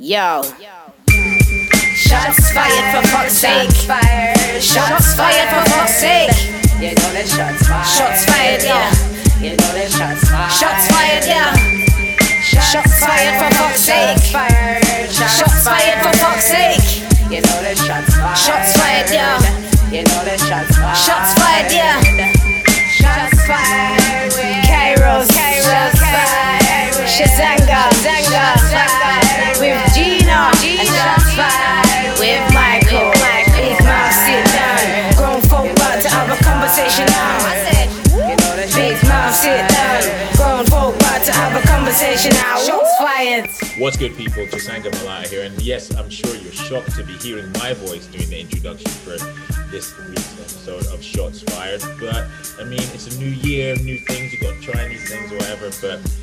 Yo. Shots fired for fuck's sake. Shots fired for fuck's sake. You know that shots fired. Shots fired, yeah. You know that shots fired. Shots fired, yeah. Shots fired for fuck's sake. Shots fired for fuck's sake. You know that shots fired. Shots fired, yeah. You know that shots fired. Shots fired, yeah. What's good, people? Chisanga Malata here, and yes, I'm sure you're shocked to be hearing my voice during the introduction for this week's episode of Shots Fired. But I mean, it's a new year, new things. you've got to try new things or whatever. But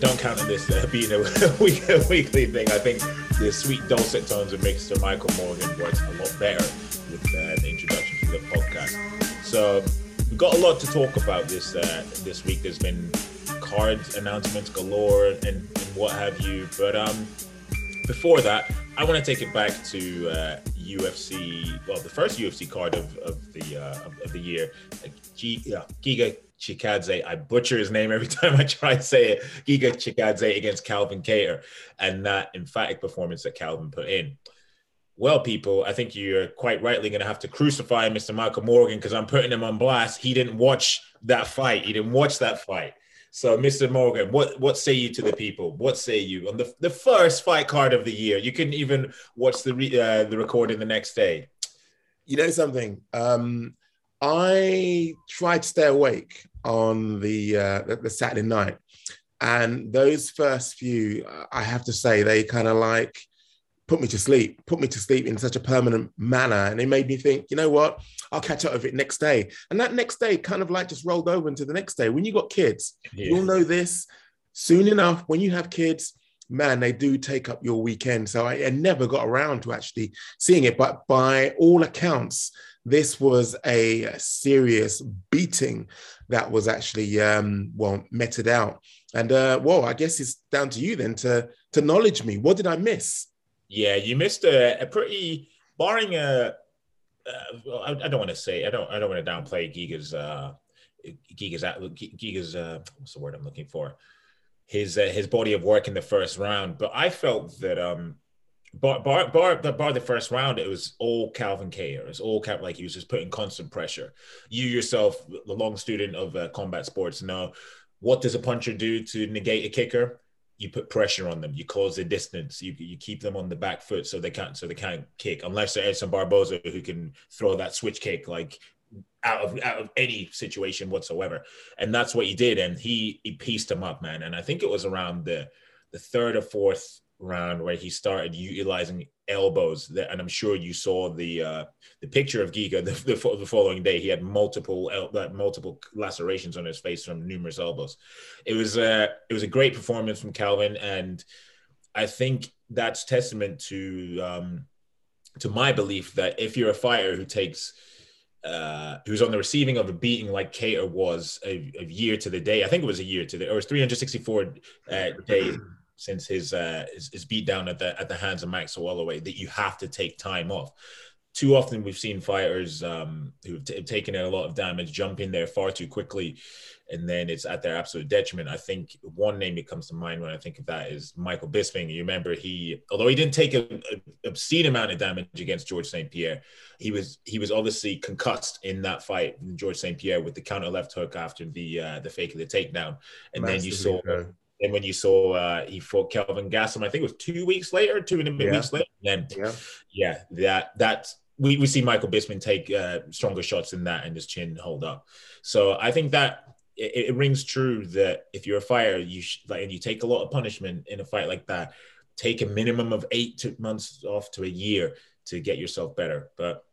don't count on this uh, being a, week, a weekly thing. I think the sweet dulcet tones of Mr. Michael Morgan works a lot better with uh, the introduction to the podcast. So we've got a lot to talk about this uh, this week. There's been cards announcements galore and, and what have you. But um, before that, I want to take it back to uh, UFC. Well, the first UFC card of, of the uh, of, of the year, G, uh, Giga Chikadze. I butcher his name every time I try to say it. Giga Chikadze against Calvin Kattar, and that emphatic performance that Calvin put in. Well, people, I think you're quite rightly going to have to crucify Mr. Michael Morgan because I'm putting him on blast. He didn't watch that fight. He didn't watch that fight. So, Mr. Morgan, what what say you to the people? What say you on the the first fight card of the year? You couldn't even watch the re, uh, the recording the next day. You know something? Um, I tried to stay awake on the, uh, the the Saturday night, and those first few, I have to say, they kind of like put me to sleep, put me to sleep in such a permanent manner, and it made me think, you know what? I'll catch up with it next day, and that next day kind of like just rolled over into the next day. When you got kids, Yeah. you'll know this soon enough. When you have kids, man, they do take up your weekend. So I, I never got around to actually seeing it, but by all accounts, this was a serious beating that was actually um, well meted out. And uh, well, I guess it's down to you then to to knowledge me. What did I miss? Yeah, you missed a, a pretty barring a. Uh, well, I, I don't want to say I don't I don't want to downplay Giga's uh, Giga's Giga's uh, what's the word I'm looking for his uh, his body of work in the first round, but I felt that um bar bar bar, bar the first round it was all Calvin Kattar. It was all Cal like he was just putting constant pressure. You yourself, the long student of uh, combat sports, know what does a puncher do to negate a kicker? You put pressure on them. You close the distance. You you keep them on the back foot so they can't so they can't kick unless they're Edson Barboza who can throw that switch kick like out of out of any situation whatsoever. And that's what he did. And he he pieced him up, man. And I think it was around the the third or fourth round where he started utilizing elbows. That, and I'm sure you saw the uh, the picture of Giga the, the, the following day. He had multiple el- uh, multiple lacerations on his face from numerous elbows. It was a it was a great performance from Calvin, and I think that's testament to um, to my belief that if you're a fighter who takes uh, who's on the receiving of a beating like Kattar was a, a year to the day. I think it was a year to the, or it was 364 uh, days since his, uh, his his beat down at the at the hands of Max Holloway that you have to take time off. Too often we've seen fighters um, who've t- taken a lot of damage jump in there far too quickly, and then it's at their absolute detriment. I think one name that comes to mind when I think of that is Michael Bisping. You remember he, although he didn't take an obscene amount of damage against George St. Pierre, he was he was obviously concussed in that fight, George St. Pierre, with the counter left hook after the uh, the fake of the takedown, and then you saw. And when you saw uh, he fought Kelvin Gastelum, I think it was two weeks later, two and a bit Yeah. weeks later. Then Yeah. yeah, that that we, we see Michael Bisping take uh, stronger shots than that and his chin hold up. So I think that it, it rings true that if you're a fighter, you sh- like and you take a lot of punishment in a fight like that, take a minimum of eight to months off to a year to get yourself better. But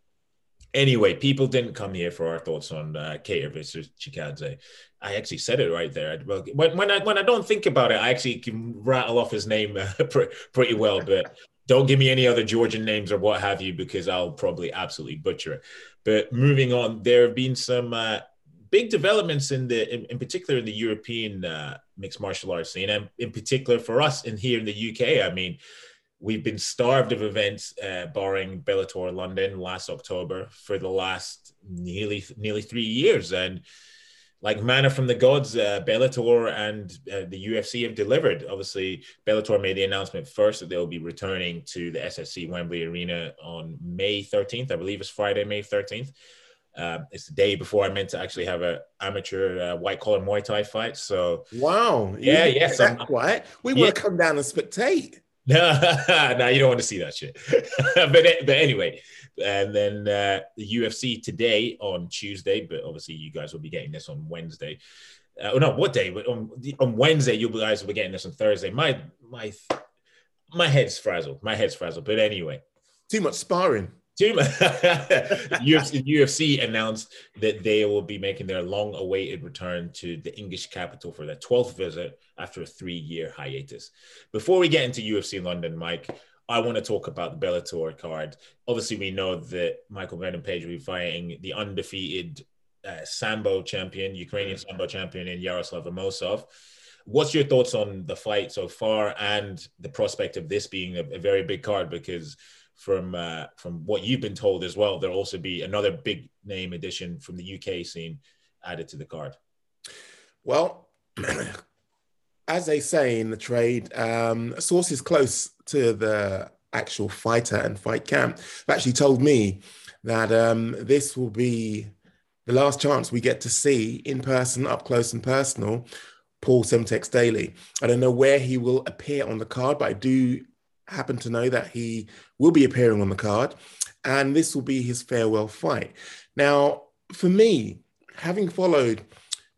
anyway, people didn't come here for our thoughts on uh, Kattar versus Chikadze. I actually said it right there. When, when I when I don't think about it, I actually can rattle off his name uh, pretty well. But don't give me any other Georgian names or what have you, because I'll probably absolutely butcher it. But moving on, there have been some uh, big developments in the, in, in particular in the European uh, mixed martial arts scene, and in particular for us in here in the UK. I mean, we've been starved of events, uh, barring Bellator London last October for the last nearly nearly three years, and like manna from the gods, uh, Bellator and uh, the UFC have delivered. Obviously, Bellator made the announcement first that they'll be returning to the SSE Wembley Arena on May 13th. I believe it's Friday, May 13th. Uh, it's the day before I meant to actually have an amateur uh, white collar Muay Thai fight. So wow, yeah, yeah, so, quiet. We yeah. want to come down and spectate. No, no, you don't want to see that shit. but but anyway, and then uh, the UFC today on Tuesday, but obviously you guys will be getting this on Wednesday. Uh, no, what day? But on, on Wednesday, you guys will be getting this on Thursday. My my my head's frazzled. My head's frazzled. But anyway, too much sparring. UFC, UFC announced that they will be making their long-awaited return to the English capital for their 12th visit after a three-year hiatus. Before we get into UFC London, Mike, I want to talk about the Bellator card. Obviously, we know that Michael Venom Page will be fighting the undefeated uh, Sambo champion, Ukrainian Sambo champion in Yaroslav Amosov. What's your thoughts on the fight so far and the prospect of this being a, a very big card? Because from uh, from what you've been told as well, there'll also be another big name addition from the UK scene added to the card. Well, as they say in the trade, um, sources close to the actual fighter and fight camp have actually told me that um, this will be the last chance we get to see in person, up close and personal, Paul Semtex Daley. I don't know where he will appear on the card, but I do happen to know that he will be appearing on the card, and this will be his farewell fight. Now, for me, having followed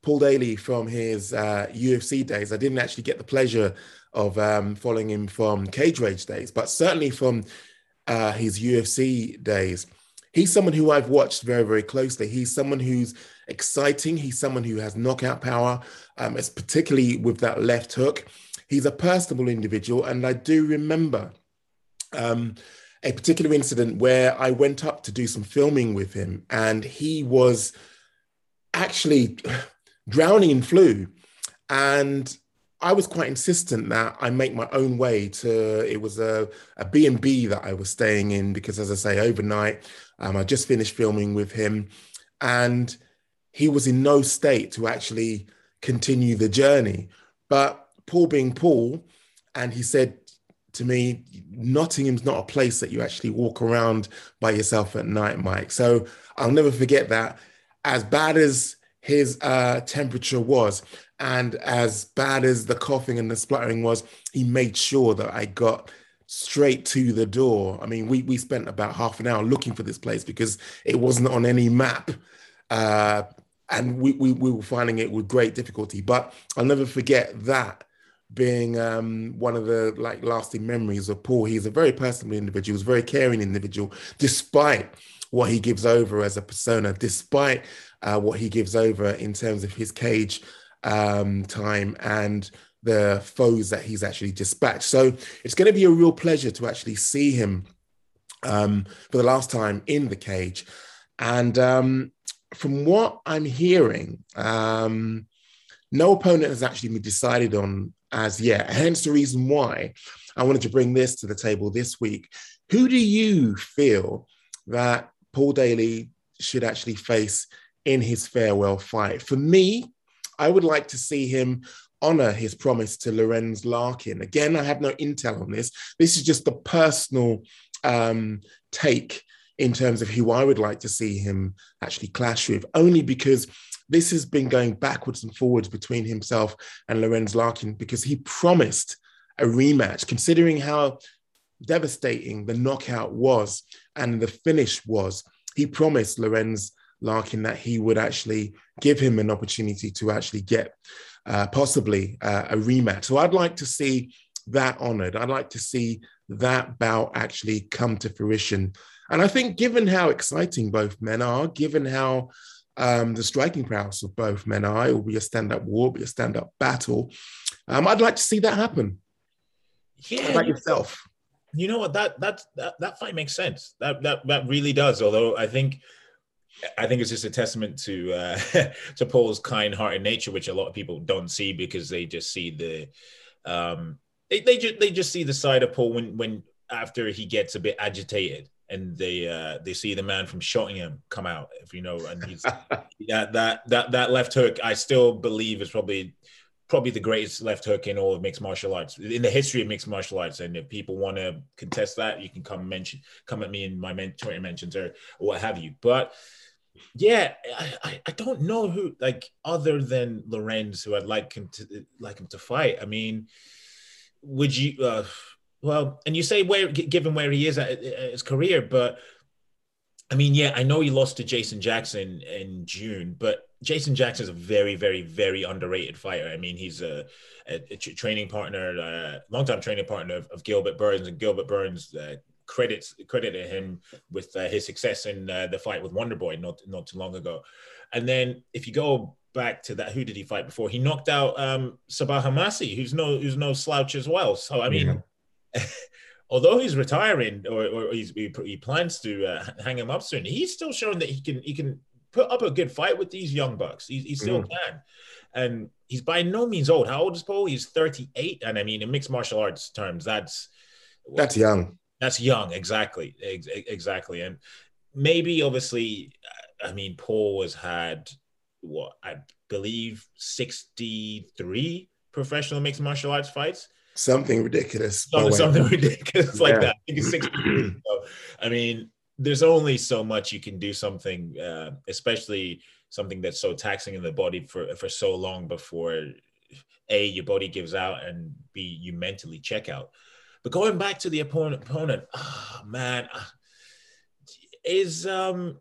Paul Daley from his uh, UFC days. I didn't actually get the pleasure of um, following him from Cage Rage days, but certainly from uh, his UFC days. He's someone who I've watched very, very closely. He's someone who's exciting. He's someone who has knockout power, um, it's particularly with that left hook. He's a personable individual, and I do remember um, a particular incident where I went up to do some filming with him, and he was actually drowning in flu. And I was quite insistent that I make my own way to, it was a, a B&B that I was staying in because as I say, overnight, um, I just finished filming with him and he was in no state to actually continue the journey. But Paul being Paul, and he said to me, Nottingham's not a place that you actually walk around by yourself at night, Mike. So I'll never forget that. As bad as his uh, temperature was. And as bad as the coughing and the spluttering was, he made sure that I got straight to the door. I mean, we, we spent about half an hour looking for this place because it wasn't on any map. Uh, and we, we, we were finding it with great difficulty. But I'll never forget that being um, one of the like lasting memories of Paul. He's a very personable individual, he's a very caring individual, despite what he gives over as a persona, despite uh, what he gives over in terms of his cage um, time and the foes that he's actually dispatched. So it's going to be a real pleasure to actually see him um, for the last time in the cage. And um, from what I'm hearing, um, no opponent has actually been decided on as yet. Hence the reason why I wanted to bring this to the table this week. Who do you feel that Paul Daley should actually face in his farewell fight. For me, I would like to see him honor his promise to Lorenz Larkin. Again, I have no intel on this. This is just a personal um, take in terms of who I would like to see him actually clash with, only because this has been going backwards and forwards between himself and Lorenz Larkin because he promised a rematch, considering how devastating the knockout was and the finish was. He promised Lorenz Larkin that he would actually give him an opportunity to actually get uh, possibly uh, a rematch. So I'd like to see that honored. I'd like to see that bout actually come to fruition. And I think, given how exciting both men are, given how um, the striking prowess of both men I it will be a stand up war, be a stand up battle. Um, I'd like to see that happen. Yeah. How about yourself? You know what? That that that that fight makes sense. That that that really does. Although I think I think it's just a testament to uh, to Paul's kind-hearted nature, which a lot of people don't see because they just see the um, they they just they just see the side of Paul when when after he gets a bit agitated and they uh, they see the man from Shottingham come out, if you know, and he's yeah that that that left hook. I still believe is probably probably the greatest left hook in all of mixed martial arts in the history of mixed martial arts. And if people want to contest that, you can come mention come at me in my men- Twitter mentions or, or what have you. But yeah, I, I, I don't know who like other than Lorenz who I'd like him to like him to fight. I mean, would you? Uh, well, and you say where given where he is at, at his career, but I mean, yeah, I know he lost to Jason Jackson in June, but Jason Jackson is a very, very, very underrated fighter. I mean, he's a, a, a training partner, a longtime training partner of, of, Gilbert Burns, and Gilbert Burns uh, credits credited him with uh, his success in uh, the fight with Wonder Boy not not too long ago. And then if you go back to that, who did he fight before? He knocked out um, Sabah Homasi, who's no who's no slouch as well. So I mean. although he's retiring or, or he, he plans to uh, hang him up soon, he's still showing that he can he can put up a good fight with these young bucks. He, he still mm. can, and he's by no means old. How old is Paul? He's thirty eight, and I mean in mixed martial arts terms, that's that's young. That's young, exactly, exactly, and maybe obviously, I mean Paul has had what I believe sixty three professional mixed martial arts fights something ridiculous. Something, something ridiculous like that. I think it's 60 so, I mean, there's only so much you can do something, uh, especially something that's so taxing in the body for for so long before a your body gives out and b you mentally check out. But going back to the opponent, opponent, oh, man, uh, is um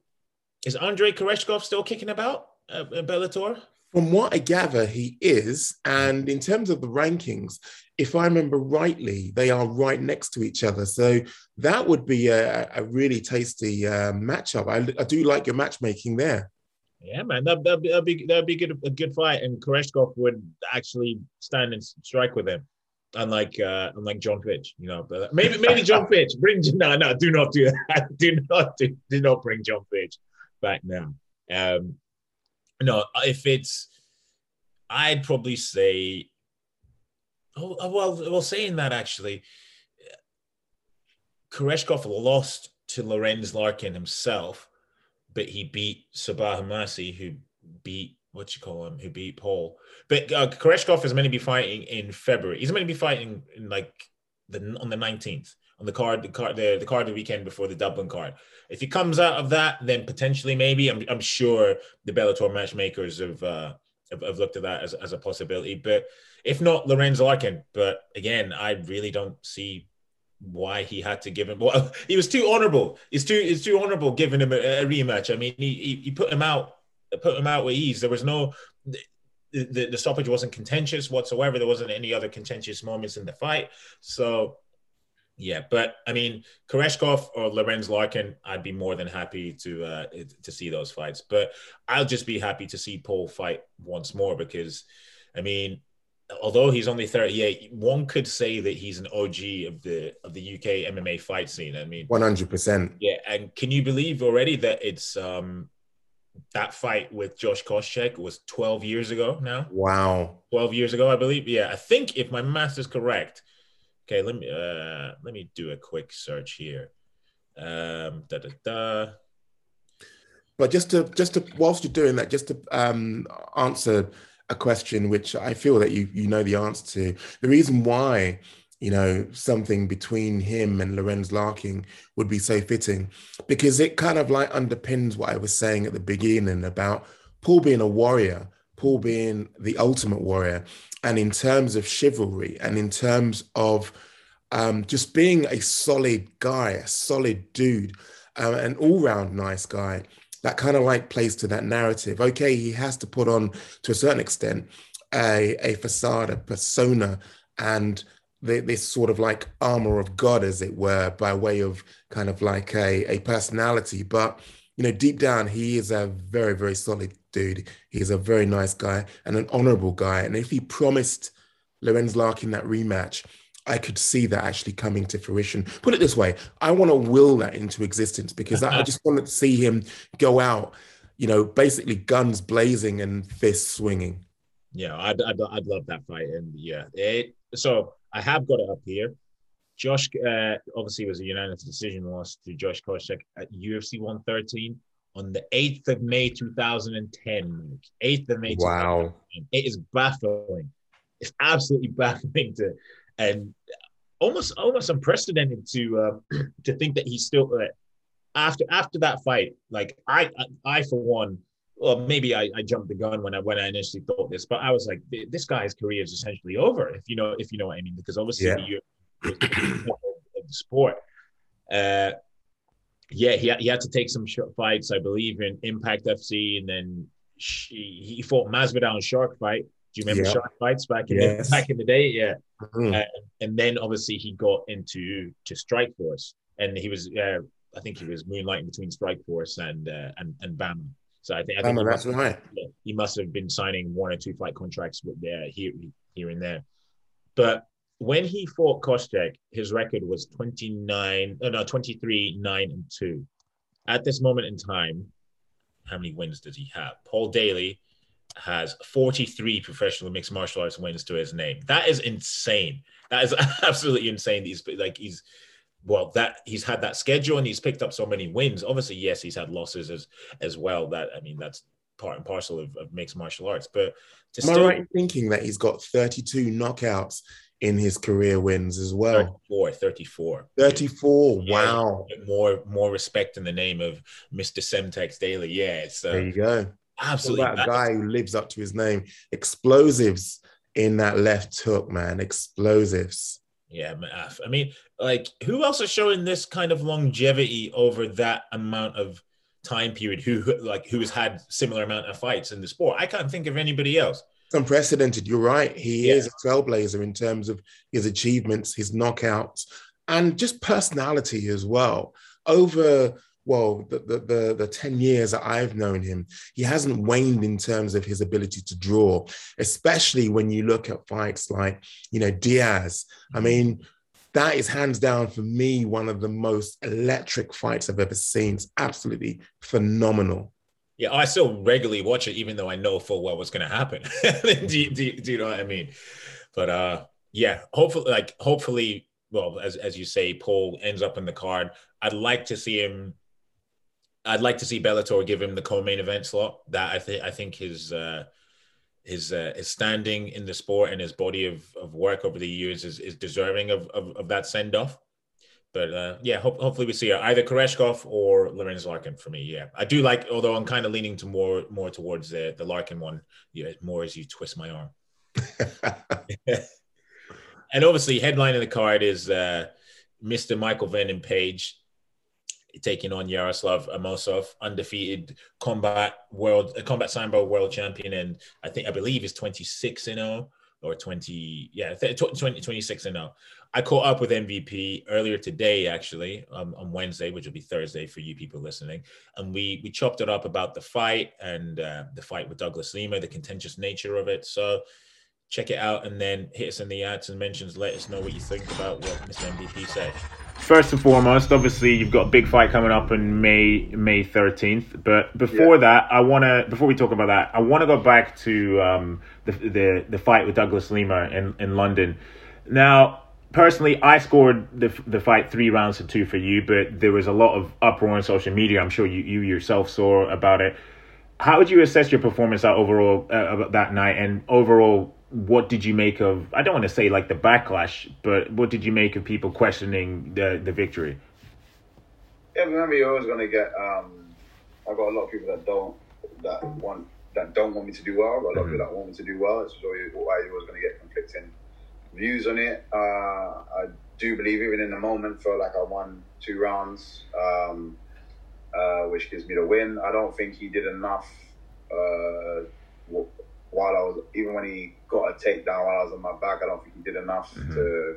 is Andrei Koreshkov still kicking about uh, Bellator? From what I gather, he is. And in terms of the rankings, if I remember rightly, they are right next to each other. So that would be a, a really tasty uh, matchup. I, I, do like your matchmaking there. Yeah, man, that, that'd, be, that'd be that'd be good, a good fight, and Koreshkov would actually stand and strike with him, unlike uh, unlike John Fitch. You know, but maybe maybe John Fitch. Bring no, no, do not do that. Do not do, do not bring John Fitch back now. Um, no, if it's, I'd probably say Oh, oh, well, well, saying that actually, Koreshkov lost to Lorenz Larkin himself, but he beat Sabah Homasi, who beat what you call him, who beat Paul. But uh, Koreshkov is meant to be fighting in February. He's meant to be fighting in like the on the nineteenth on the card, the card, the, the card the weekend before the Dublin card. If he comes out of that, then potentially maybe I'm I'm sure the Bellator matchmakers have uh, have, have looked at that as, as a possibility. But if not, Lorenz Larkin. But again, I really don't see why he had to give him. Well, he was too honourable. It's too it's too honourable giving him a, a, rematch. I mean, he, he, he put him out put him out with ease. There was no the, the, the stoppage wasn't contentious whatsoever. There wasn't any other contentious moments in the fight. So yeah, but I mean, Koreshkov or Lorenz Larkin, I'd be more than happy to uh, to see those fights. But I'll just be happy to see Paul fight once more because, I mean, although he's only 38, one could say that he's an OG of the of the UK MMA fight scene. I mean, 100%. Yeah, and can you believe already that it's um that fight with Josh Koscheck was 12 years ago now? Wow. 12 years ago, I believe. Yeah, I think if my math is correct. Okay, let me uh let me do a quick search here. Um da da da. But just to just to whilst you're doing that, just to um answer a question which I feel that you you know the answer to. The reason why you know something between him and Lorenz Larkin would be so fitting because it kind of like underpins what I was saying at the beginning about Paul being a warrior, Paul being the ultimate warrior, and in terms of chivalry and in terms of um, just being a solid guy, a solid dude, um, an all-round nice guy that kind of like plays to that narrative. Okay, he has to put on to a certain extent a, a facade, a persona, and the, this sort of like armor of God, as it were, by way of kind of like a, a personality. But you know, deep down, he is a very, very solid dude. He's a very nice guy and an honorable guy. And if he promised Lorenz Larkin that rematch, I could see that actually coming to fruition. Put it this way, I want to will that into existence because I just want to see him go out, you know, basically guns blazing and fists swinging. Yeah, I'd, I'd, I'd love that fight. And yeah, it, so I have got it up here. Josh uh, obviously was a unanimous decision loss to Josh Koscheck at UFC 113 on the 8th of May 2010. 8th of May. Wow. It is baffling. It's absolutely baffling to and almost almost unprecedented to uh, to think that he's still uh, after after that fight. Like I I, I for one. Well, maybe I, I jumped the gun when I when I initially thought this, but I was like, this guy's career is essentially over. If you know if you know what I mean, because obviously Yeah. the of the sport. Uh, yeah, he, he had to take some fights, I believe, in Impact FC, and then she, he fought Masvidal in Shark Fight. Do you remember Yeah. Shark Fights back in Yes. the, back in the day? Yeah, Mhm. uh, and then obviously he got into to Strikeforce, and he was, uh, I think he was moonlighting between Strikeforce and uh, and and BAMMA. So I think I think BAMMA, that's must- right. he must have been signing one or two fight contracts with there here here and there. But when he fought Koscheck, his record was 29, oh no, 23, 9, and 2. At this moment in time, how many wins does he have? Paul Daley has 43 professional mixed martial arts wins to his name. That is insane. That is absolutely insane. He's like he's well that he's had that schedule and he's picked up so many wins. Obviously, yes, he's had losses as as well. That I mean, that's part and parcel of, of mixed martial arts. But to Am I right in thinking that he's got 32 knockouts in his career wins as well? 34, 34. 34. Yeah, Wow. More more respect in the name of Mr. Semtex Daley. Yeah, So There uh, you go. Absolutely about a that- guy who lives up to his name? Explosives in that left hook, man. Explosives. Yeah, I mean, like, who else is showing this kind of longevity over that amount of time period? Who like who has had similar amount of fights in the sport? I can't think of anybody else. Unprecedented. You're right. He Yeah. is a trailblazer in terms of his achievements, his knockouts, and just personality as well. Over well, the, the the the 10 years that I've known him, he hasn't waned in terms of his ability to draw, especially when you look at fights like, you know, Diaz. I mm-hmm. mean, that is hands down for me one of the most electric fights I've ever seen. It's absolutely phenomenal. Yeah, I still regularly watch it, even though I know full well what's going to happen. do, you, do, do you know what I mean? But uh, yeah, hopefully, like hopefully, well, as as you say, Paul ends up in the card. I'd like to see him. I'd like to see Bellator give him the co-main event slot. That I think I think his uh, his uh, his standing in the sport and his body of, of work over the years is, is deserving of, of, of that send off. But uh, yeah, hope, hopefully we see either Koreshkov or Lorenz Larkin for me. Yeah, I do like, although I'm kind of leaning to more more towards the the Larkin one. Yeah, more as you twist my arm. And obviously, headline in the card is uh, Mr. Michael Venom Page taking on Yaroslav Amosov, undefeated combat world uh, combat sambo world champion, and I think I believe is 26 and 0 or 20 yeah th- 20, 26 and 0. I caught up with MVP earlier today, actually, um, on Wednesday, which will be Thursday for you people listening, and we we chopped it up about the fight and uh, the fight with Douglas Lima, the contentious nature of it. So check it out and then hit us in the ads and mentions. Let us know what you think about what Mr. MVP said. First and foremost, obviously you've got a big fight coming up in May May thirteenth. But before that, I wanna before we talk about that, I wanna go back to um, the, the the fight with Douglas Lima in, in London. Now, personally, I scored the the fight three rounds to two for you, but there was a lot of uproar on social media. I'm sure you you yourself saw about it. How would you assess your performance out overall uh, that night, and overall, what did you make of? I don't want to say like the backlash, but what did you make of people questioning the the victory? Yeah, remember you're always gonna get. Um, I've got a lot of people that don't that want that don't want me to do well. I've got a lot of people that want me to do well. It's always, why you're always gonna get conflicting views on it. Uh, I do believe even in the moment feel like I won two rounds, um, uh, which gives me the win. I don't think he did enough. Uh, while I was even when he got a takedown while I was on my back, I don't think he did enough to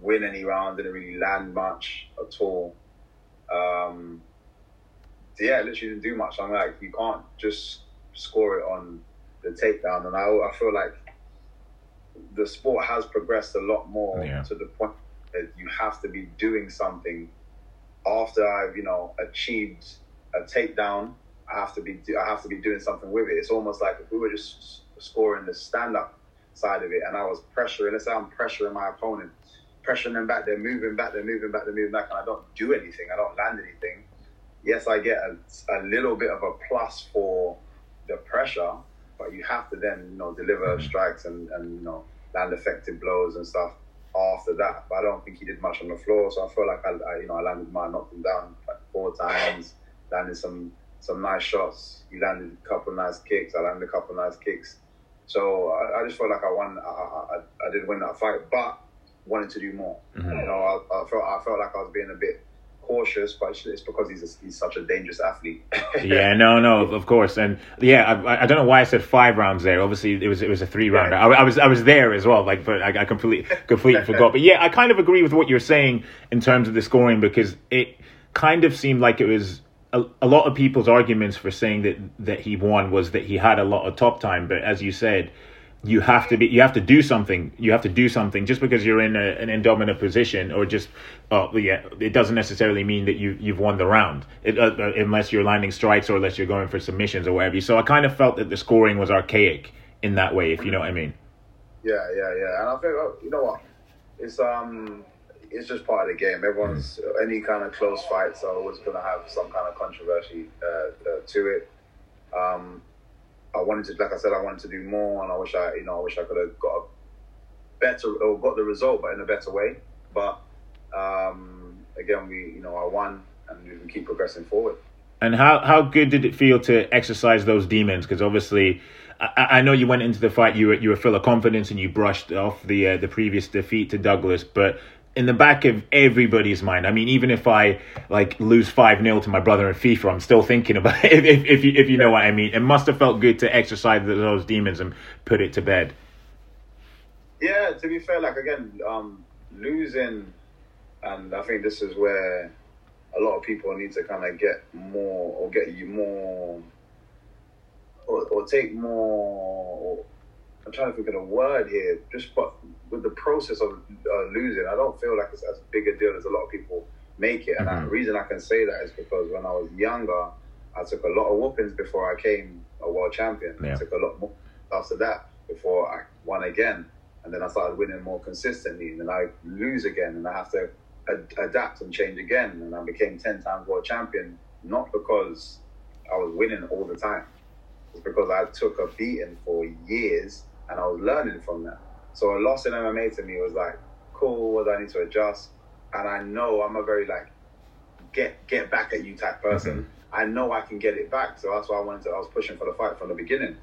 win any round. Didn't really land much at all. Um, so yeah, literally didn't do much. I'm like, you can't just score it on the takedown, and I, I feel like the sport has progressed a lot more Yeah. to the point that you have to be doing something after I've you know achieved a takedown. I have to be do- I have to be doing something with it. It's almost like if we were just scoring the stand up side of it, and I was pressuring. Let's say I'm pressuring my opponent pressuring them back. They're moving back. They're moving back. They're moving back, and I don't do anything. I don't land anything. Yes, I get a, a little bit of a plus for the pressure, but you have to then you know deliver mm-hmm. strikes and, and you know land effective blows and stuff after that. But I don't think he did much on the floor, so I feel like I, I you know I landed mine, knocked him down like four times, landed some some nice shots. He landed a couple of nice kicks. I landed a couple of nice kicks. So I, I just felt like I won. I, I, I did win that fight, but wanted to do more. Mm-hmm. You know, I, I felt I felt like I was being a bit cautious, but it's- because he's a, he's such a dangerous athlete. Yeah, no, no, of course, and yeah, I, I don't know why I said five rounds there. Obviously, it was it was a three rounder. I, I was I was there as well, like, but I, I completely completely forgot. But yeah, I kind of agree with what you're saying in terms of the scoring because it kind of seemed like it was a, a lot of people's arguments for saying that that he won was that he had a lot of top time. But as you said, you have to be you have to do something. You have to do something just because you're in a, an indominant position or just uh, yeah, it doesn't necessarily mean that you you've won the round it, uh, uh, unless you're landing strikes or unless you're going for submissions or whatever. So I kind of felt that the scoring was archaic in that way, if you know what I mean. Yeah, yeah, yeah. And I think oh, you know what, it's um, it's just part of the game. Everyone's any kind of close fights are always gonna have some kind of controversy uh, uh, to it. Um, I wanted to, like I said, I wanted to do more, and I wish I, you know, I wish I could have got a better or got the result, but in a better way. But um, again, we, you know, I won, and we can keep progressing forward. And how how good did it feel to exercise those demons? Because obviously, I, I know you went into the fight you were you were full of confidence and you brushed off the uh, the previous defeat to Douglas, but in the back of everybody's mind, I mean, even if I like lose five 0 to my brother in FIFA, I'm still thinking about it. If, if, if you if you know what I mean, it must have felt good to exercise those demons and put it to bed. Yeah, to be fair, like again, um, losing, and I think this is where a lot of people need to kind of get more or get you more, or, or take more. I'm trying to think of a word here. Just but with the process of uh, losing, I don't feel like it's as big a deal as a lot of people make it. And the reason I can say that is because when I was younger, I took a lot of whoopings before I came a world champion. Yeah. I took a lot more after that before I won again. And then I started winning more consistently. And then I lose again and I have to ad- adapt and change again. And I became 10 times world champion, not because I was winning all the time. It's because I took a beating for years and I was learning from that. So a loss in MMA to me was like, cool, what do I need to adjust? And I know I'm a very like get get back at you type person. I know I can get it back. So that's why I wanted to I was pushing for the fight from the beginning.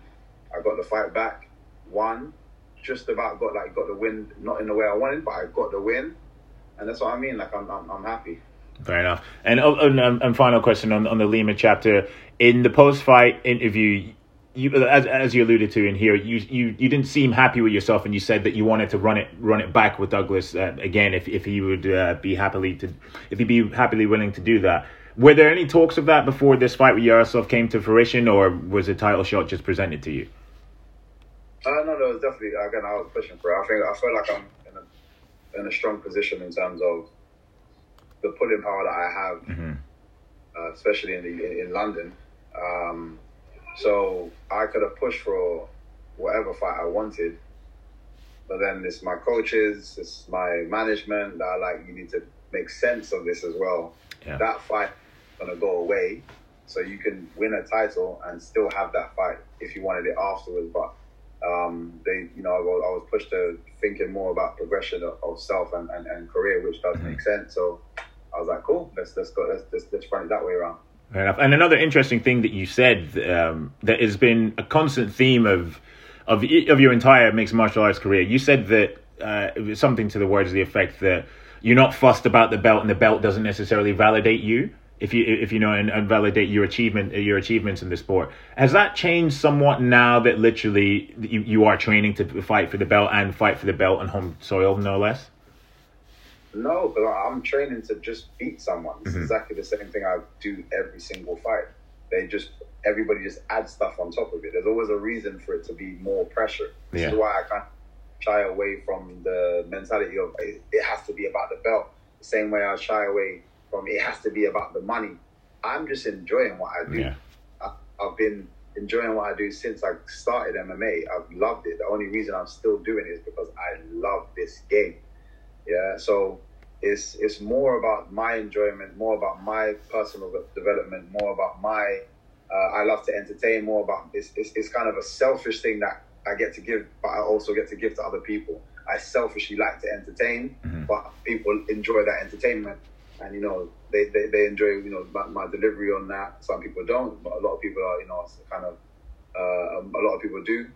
I got the fight back, won, just about got like got the win, not in the way I wanted, but I got the win. And that's what I mean. Like I'm I'm, I'm happy. Fair enough. And oh, and, um, and final question on, on the Lima chapter. In the post fight interview, you as, as you alluded to in here, you, you you didn't seem happy with yourself, and you said that you wanted to run it run it back with Douglas uh, again if if he would uh, be happily to if he'd be happily willing to do that. Were there any talks of that before this fight with Yaroslav came to fruition, or was a title shot just presented to you? Uh, no, there was definitely again I was pushing for it. I think I feel like I'm in a in a strong position in terms of the pulling power that I have, uh, especially in the in, in London. Um, so I could have pushed for whatever fight I wanted, but then it's my coaches, it's my management that are like you need to make sense of this as well. Yeah. That fight gonna go away, so you can win a title and still have that fight if you wanted it afterwards. But um, they, you know, I was, I was pushed to thinking more about progression of, of self and, and, and career, which does make sense. So I was like, cool, let's let's go, let's let's, let's run it that way around. And another interesting thing that you said um, that has been a constant theme of of of your entire mixed martial arts career. You said that uh, something to the words of the effect that you're not fussed about the belt, and the belt doesn't necessarily validate you. If you if you know and, and validate your achievement your achievements in the sport, has that changed somewhat now that literally you, you are training to fight for the belt and fight for the belt on home soil, no less? No, but I'm training to just beat someone. It's mm-hmm. exactly the same thing I do every single fight. They just everybody just adds stuff on top of it. There's always a reason for it to be more pressure. This Yeah. is why I can't shy away from the mentality of it it has to be about the belt. The same way I shy away from it has to be about the money. I'm just enjoying what I do. Yeah. I, I've been enjoying what I do since I started MMA. I've loved it. The only reason I'm still doing it is because I love this game. Yeah, so it's it's more about my enjoyment, more about my personal development, more about my. Uh, I love to entertain. More about it's, it's it's kind of a selfish thing that I get to give, but I also get to give to other people. I selfishly like to entertain, Mhm. but people enjoy that entertainment, and you know they, they, they enjoy you know my, my delivery on that. Some people don't, but a lot of people are you know kind of uh, a lot of people do.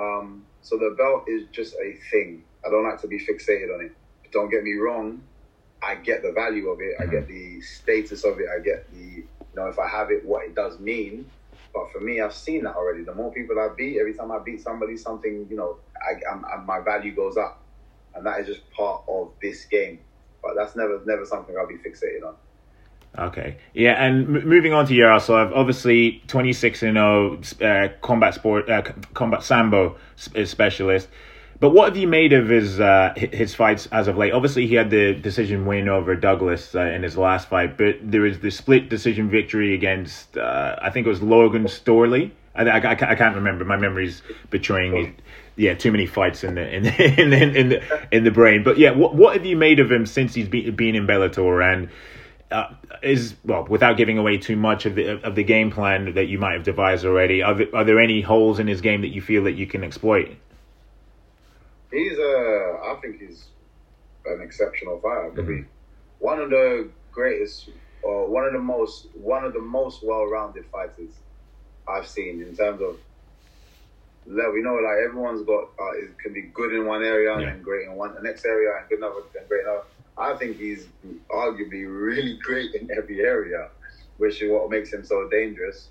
Um, so the belt is just a thing. I don't like to be fixated on it. Don't get me wrong. I get the value of it. I get the status of it. I get the you know if I have it, what it does mean. But for me, I've seen that already. The more people I beat, every time I beat somebody, something you know, I, I'm, I'm, my value goes up, and that is just part of this game. But that's never never something I'll be fixated on. Okay. Yeah, and m- moving on to Yaroslav, obviously 26 and 0 uh, combat sport uh, combat sambo s- uh, specialist. But what have you made of his uh, his fights as of late? Obviously, he had the decision win over Douglas uh, in his last fight, but there was the split decision victory against uh, I think it was Logan Storley. I, I, I can't remember. My memory's betraying me. Yeah, too many fights in the in the, in the, in the in the brain. But yeah, what what have you made of him since he's been been in Bellator and? uh, is well without giving away too much of the of the game plan that you might have devised already. Are there, are there any holes in his game that you feel that you can exploit? He's uh, I think he's an exceptional fighter. Probably one of the greatest, or one of the most, one of the most well-rounded fighters I've seen in terms of level. You know, like everyone's got uh, it can be good in one area Yeah. and great in one the next area and good another and great another. I think he's arguably really great in every area, which is what makes him so dangerous,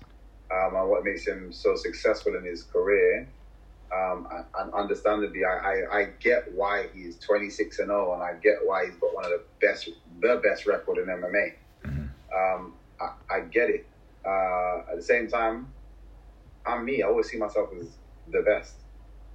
um, and what makes him so successful in his career. Um, and, and understandably, I, I, I get why he's 26 and 0, and I get why he's got one of the best, the best record in MMA. Um, I, I get it. Uh, at the same time, I'm me. I always see myself as the best.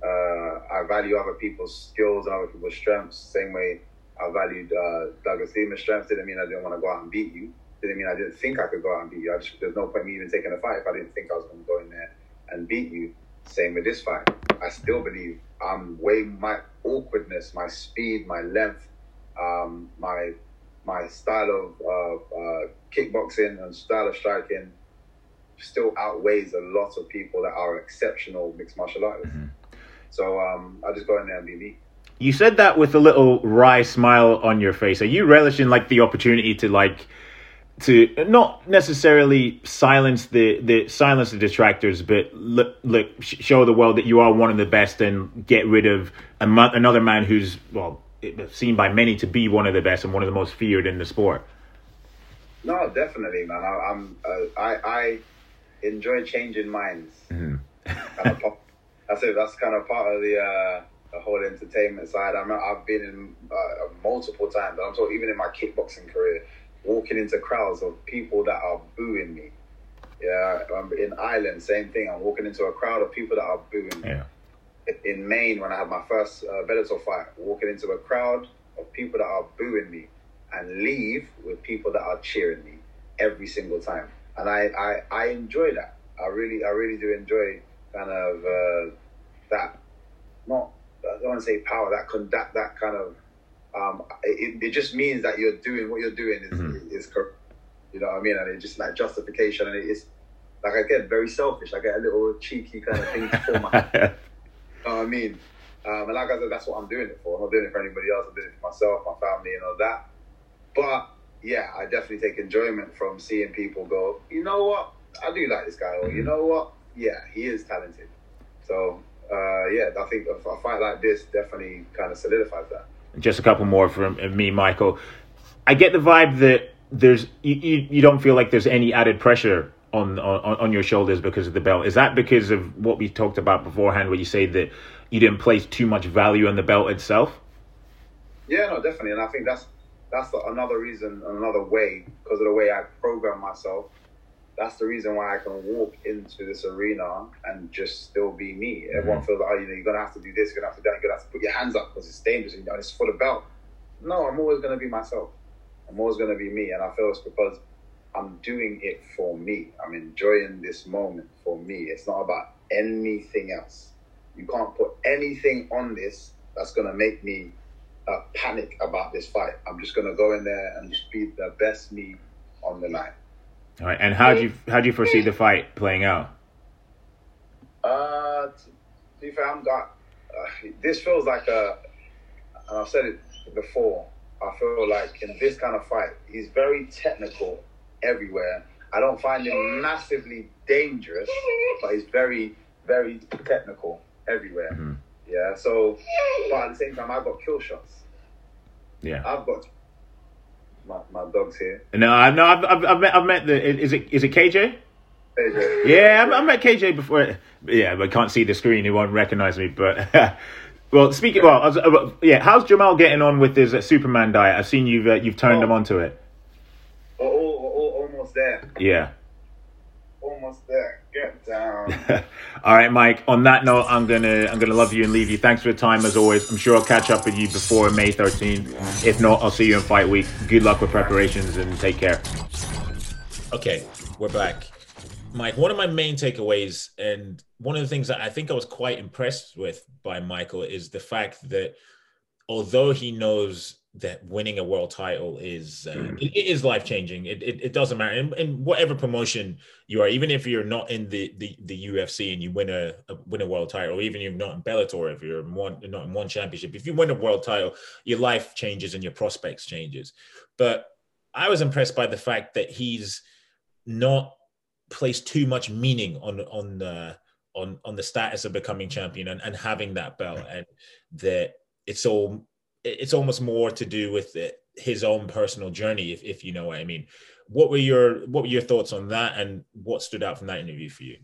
Uh, I value other people's skills and other people's strengths. Same way I valued uh, Douglas Lima's strengths. Didn't mean I didn't want to go out and beat you. Didn't mean I didn't think I could go out and beat you. I just, there's no point me even taking a fight if I didn't think I was going to go in there and beat you. Same with this fight. I still believe I'm way my awkwardness, my speed, my length, um, my my style of uh, uh, kickboxing and style of striking still outweighs a lot of people that are exceptional mixed martial artists. So um, I just go in there and be me. You said that with a little wry smile on your face. Are you relishing like the opportunity to like to not necessarily silence the the silence the detractors, but look, look show the world that you are one of the best and get rid of a, another man who's well seen by many to be one of the best and one of the most feared in the sport. No, definitely, man. I, I'm uh, I I enjoy changing minds. Mhm. Kind of pop- that's it. That's kind of part of the uh, the whole entertainment side. I'm I've been in uh, multiple times. I'm talking even in my kickboxing career, walking into crowds of people that are booing me. Yeah, I'm in Ireland, same thing. I'm walking into a crowd of people that are booing me. Yeah. in Maine when I had my first uh, Bellator fight, walking into a crowd of people that are booing me and leave with people that are cheering me every single time. And I, I, I enjoy that. I really, I really do enjoy kind of uh, that. Not, I don't want to say power. That con- that that kind of. Um, it, it just means that you're doing what you're doing is Mhm. is correct. You know what I mean? And it's just like justification, and it's like again very selfish. I get a little cheeky kind of thing for my you know what I mean? Um, and like I said, that's what I'm doing it for. I'm not doing it for anybody else. I'm doing it for myself, my family, and all that. But yeah, I definitely take enjoyment from seeing people go, you know what? I do like this guy. Or you know what? Yeah, he is talented. So uh, yeah, I think a, a fight like this definitely kind of solidifies that. Just a couple more from uh, me, Michael. I get the vibe that there's you, you, you don't feel like there's any added pressure on, on on your shoulders because of the belt. Is that because of what we talked about beforehand, where you say that you didn't place too much value on the belt itself? Yeah, no, definitely, and I think that's that's another reason, another way, because of the way I program myself. That's the reason why I can walk into this arena and just still be me. Everyone feels like, oh, you know, you're gonna have to do this, you're gonna have to do that, you're gonna have to put your hands up because it's dangerous and it's for the belt. No, I'm always gonna be myself. I'm always gonna be me, and I feel it's because I'm doing it for me. I'm enjoying this moment for me. It's not about anything else. You can't put anything on this that's gonna make me uh, panic about this fight. I'm just gonna go in there and just be the best me on the line. All right. And how do you how do you foresee the fight playing out? Uh, to be fair, I'm got. Uh, this feels like a, and I've said it before. I feel like in this kind of fight, he's very technical everywhere. I don't find him massively dangerous, but he's very, very technical everywhere. Mhm. Yeah. So, but at the same time, I've got kill shots. Yeah. I've got my, my dogs here. No, I no, I've, I've, I've met I've met the is it is it KJ? AJ. Yeah, I've met KJ before. Yeah, but I can't see the screen. He won't recognize me. But well, speaking well, was- uh, yeah. How's Jamal getting on with his uh, Superman diet? I've seen you've uh, you've turned Oh. him onto it. We're all, we're all almost there. Yeah. Almost there. Get down. All right, Mike. On that note, I'm gonna I'm gonna love you and leave you. Thanks for the time as always. I'm sure I'll catch up with you before May 13th. If not, I'll see you in fight week. Good luck with preparations and take care. Okay, we're back. Mike, one of my main takeaways, and one of the things that I think I was quite impressed with by Michael is the fact that although he knows that winning a world title is uh, it, it is life changing. It, it it doesn't matter in, in whatever promotion you are, even if you're not in the the, the UFC and you win a, a win a world title, or even if you're not in Bellator, if you're in one not in one championship, if you win a world title, your life changes and your prospects changes. But I was impressed by the fact that he's not placed too much meaning on on the on on the status of becoming champion and, and having that belt and that it's all it's almost more to do with it, his own personal journey if, if you know what i mean what were your what were your thoughts on that and what stood out from that interview for you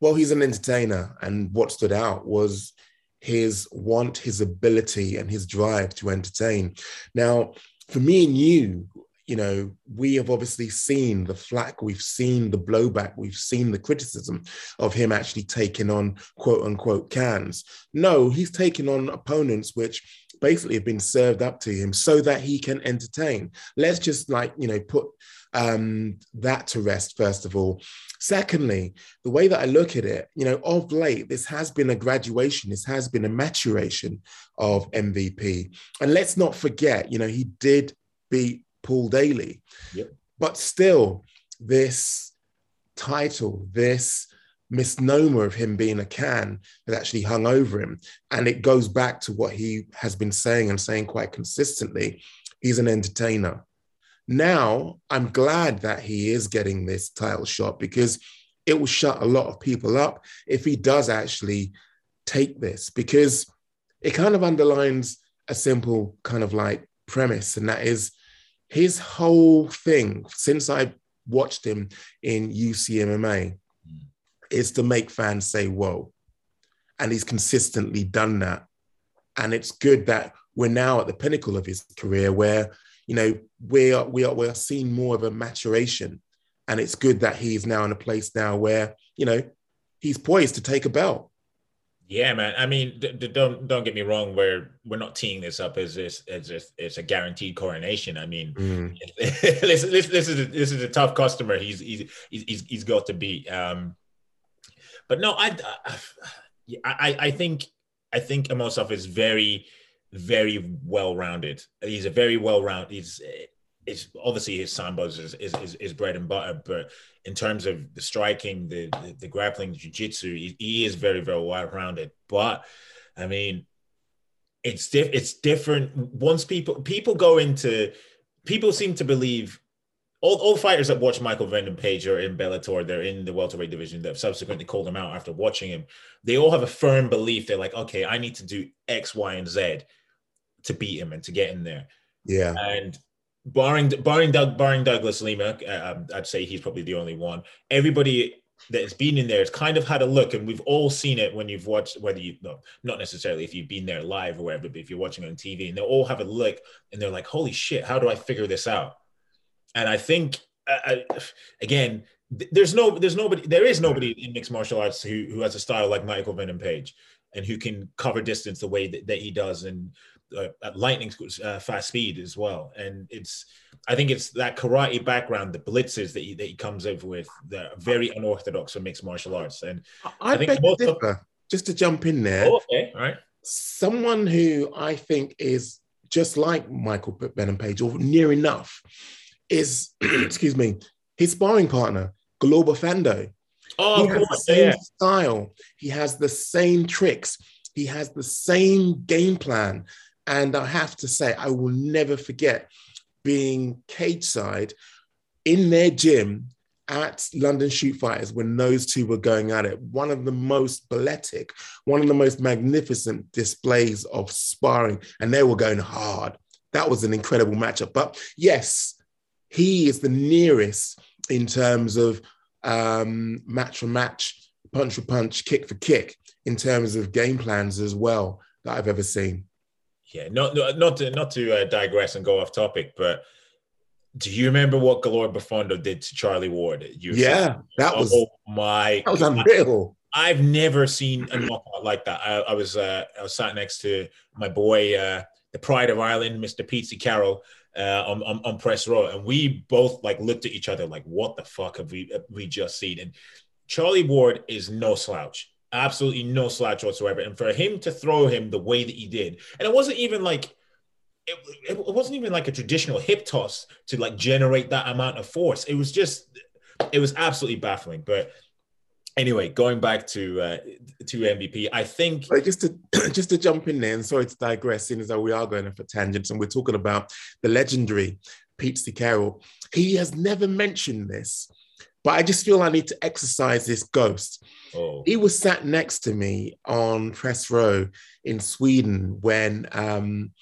Well, he's an entertainer, and what stood out was his want, his ability, and his drive to entertain. Now, for me and you, you know, we have obviously seen the flack, we've seen the blowback, we've seen the criticism of him actually taking on quote unquote cans. No, he's taking on opponents which basically have been served up to him so that he can entertain. Let's just like, you know, put um, that to rest, first of all. Secondly, the way that I look at it, you know, of late, this has been a graduation, this has been a maturation of MVP. And let's not forget, you know, he did beat Paul Daley. Yep. But still, this title, this misnomer of him being a can that actually hung over him. And it goes back to what he has been saying and saying quite consistently. He's an entertainer. Now, I'm glad that he is getting this title shot because it will shut a lot of people up if he does actually take this, because it kind of underlines a simple kind of like premise, and that is his whole thing since I watched him in UCMMA is to make fans say, whoa. And he's consistently done that. And it's good that we're now at the pinnacle of his career where, you know, we are, we are, we are seeing more of a maturation. And it's good that he's now in a place now where, you know, he's poised to take a belt. yeah man i mean d- d- don't don't get me wrong we're we're not teeing this up as this as if it's a guaranteed coronation i mean Mm. this, this, this is a, this is a tough customer. He's he's he's he's, he's got to beat. Um, but no, I, I I think I think Amosov is very very well rounded. He's a very well rounded. He's it's obviously his sambos is, is is is bread and butter, but in terms of the striking, the the, the grappling, jiu-jitsu, he, he is very very well rounded. But I mean, it's diff- it's different once people people go into people seem to believe all, all fighters that watch Michael Venom Page are in Bellator, they're in the welterweight division, that subsequently called him out after watching him. They all have a firm belief. They're like, okay, I need to do X, Y, and Z to beat him and to get in there. Yeah. And barring barring Doug barring Douglas Lima, uh, um, I'd say he's probably the only one. Everybody that's been in there has kind of had a look, and we've all seen it when you've watched. Whether you no, not necessarily if you've been there live or whatever, but if you're watching on TV, and they all have a look, and they're like, "Holy shit, how do I figure this out?" And I think uh, I, again, there's no, there's nobody, there is nobody in mixed martial arts who who has a style like Michael Venom Page, and who can cover distance the way that, that he does, and uh, at lightning uh, fast speed as well. And it's, I think it's that karate background, the blitzes that he, that he comes over with, that are very unorthodox for mixed martial arts. And I, I think most of- Just to jump in there, oh, okay, all right, someone who I think is just like Michael Venom Page, or near enough, is excuse me, his sparring partner, Galore Bofando. Oh, he has the same yeah. style. He has the same tricks. He has the same game plan. And I have to say, I will never forget being cage side in their gym at London Shoot Fighters when those two were going at it. One of the most balletic, one of the most magnificent displays of sparring, and they were going hard. That was an incredible matchup. But yes, he is the nearest in terms of um, match for match, punch for punch, kick for kick, in terms of game plans as well that I've ever seen. Yeah, not not not to not to uh, digress and go off topic, but do you remember what Galore Bofando did to Charlie Ward? Yeah, that was oh my that was unreal. I've never seen a knockout like that. I, I was uh, I was sat next to my boy, uh, the pride of Ireland, Mr. Pete Carroll, uh, on, on on press row, and we both like looked at each other like, "What the fuck have we have we just seen?" And Charlie Ward is no slouch, absolutely no slouch whatsoever. And for him to throw him the way that he did, and it wasn't even like it, it wasn't even like a traditional hip toss to like generate that amount of force. It was just it was absolutely baffling. But anyway, going back to uh, to MVP, I think just to just to jump in there, and sorry to digress, seeing as though we are going off a tangent, and we're talking about the legendary Pete. Carroll. He has never mentioned this, but I just feel I need to exercise this ghost. oh, He was sat next to me on press row in Sweden when um,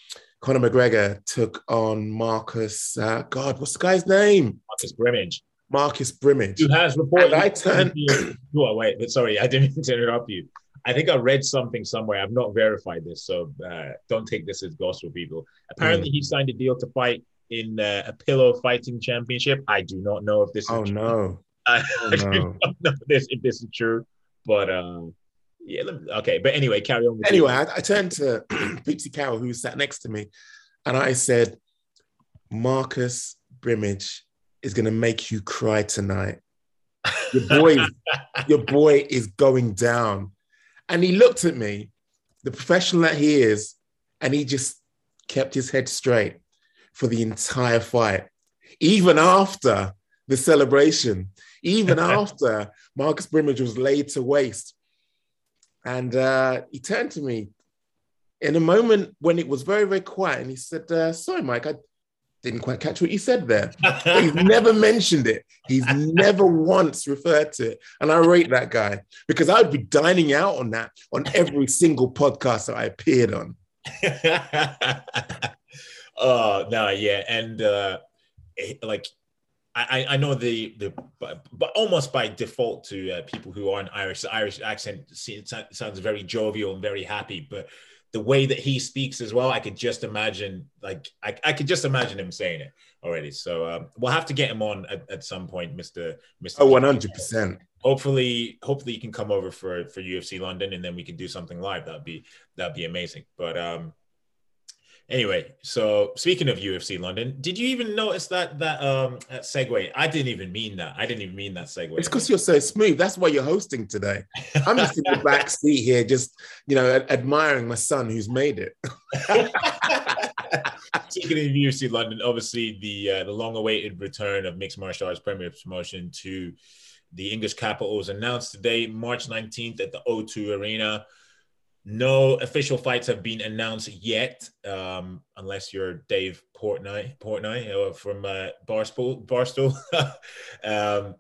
Conor McGregor took on Marcus. Uh, God, what's the guy's name? Marcus Brimage, Marcus Brimage. who has reported. And I turned- oh, wait, but sorry, I didn't mean to interrupt you. I think I read something somewhere. I've not verified this, so uh, don't take this as gospel, people. Apparently, he signed a deal to fight in uh, a pillow fighting championship. I do not know if this is Oh true. no! I, Oh, I don't know if this, if this is true, but uh, yeah, let me- okay. But anyway, carry on. With Anyway, I, I turned to Pete Carroll, who sat next to me, and I said, "Marcus Brimage is going to make you cry tonight. Your boy, your boy is going down." And he looked at me, the professional that he is, and he just kept his head straight for the entire fight, even after the celebration, even after Marcus Brimage was laid to waste. And uh, he turned to me in a moment when it was very, very quiet, and he said, uh, "Sorry, Mike, I didn't quite catch what you said there." He's never mentioned it. He's never once referred to it, and I rate that guy because I'd be dining out on that on every single podcast that I appeared on. oh no, yeah, and uh, it- like I, I know the the but, but almost by default to uh, people who aren't Irish, the Irish accent sounds very jovial and very happy, but the way that he speaks as well, I could just imagine like I, I could just imagine him saying it already. So um, we'll have to get him on at, at some point, Mister Mister. Oh, 100%. hopefully hopefully you can come over for for UFC London and then we can do something live that'd be that'd be amazing but um anyway so speaking of UFC London did you even notice that that um that segue I didn't even mean that I didn't even mean that segue It's because you're so smooth. That's why you're hosting today. I'm just in the back seat here, just you know, ad- admiring my son who's made it. Speaking of UFC London, obviously the uh, the long-awaited return of mixed martial arts premier promotion to the English capital was announced today, March 19th at the O2 Arena. No official fights have been announced yet, um, unless you're Dave Portnoy, Portnoy from uh, Barstool. Barstool. um,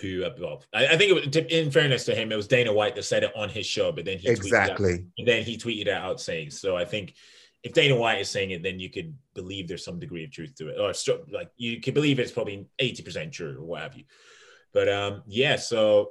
who, uh, well, I, I think it was, in fairness to him, it was Dana White that said it on his show, but then he tweeted out- Exactly. and then he tweeted it out saying, so I think if Dana White is saying it, then you could believe there's some degree of truth to it, or like you could believe it's probably 80% true or what have you. But um, yeah, so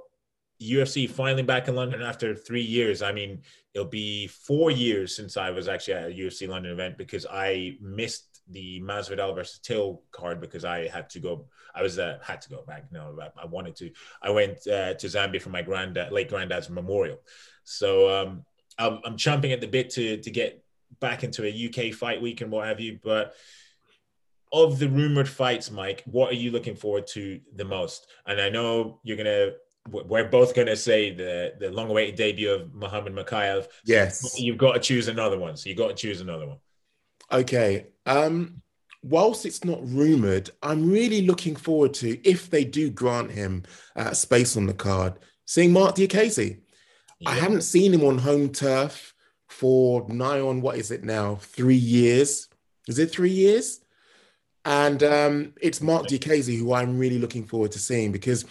UFC finally back in London after three years. I mean, it'll be four years since I was actually at a UFC London event because I missed the Masvidal versus Till card because I had to go. I was uh, had to go back. No, I- wanted to. I went uh, to Zambia for my granddad, late granddad's memorial. So um, I'm, I'm chomping at the bit to to get back into a UK fight week and what have you. But of the rumored fights, Mike, what are you looking forward to the most? And I know you're gonna. We're both gonna say the the long-awaited debut of Muhammad Mokaev. Yes. You've got to choose another one. So you've got to choose another one. Okay. Um, whilst it's not rumored, I'm really looking forward to if they do grant him uh, space on the card, seeing Mark Diakiese. I haven't seen him on home turf for nigh on what is it now? Three years? Is it three years? And um, it's Mark Diakiese who I'm really looking forward to seeing because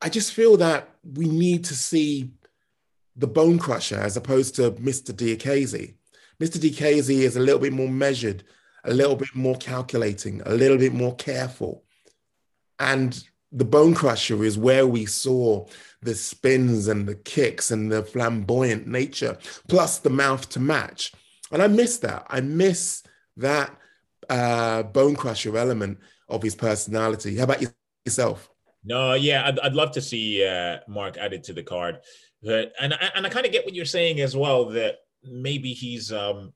I just feel that we need to see the bone crusher as opposed to Mr. Diakiese. Mr. Diakiese is a little bit more measured, a little bit more calculating, a little bit more careful. And the bone crusher is where we saw the spins and the kicks and the flamboyant nature, plus the mouth to match. And I miss that. I miss that uh, bone crusher element of his personality. How about yourself? No, yeah, I'd, I'd love to see uh, Mark added to the card, but and I- and I kind of get what you're saying as well that maybe he's um,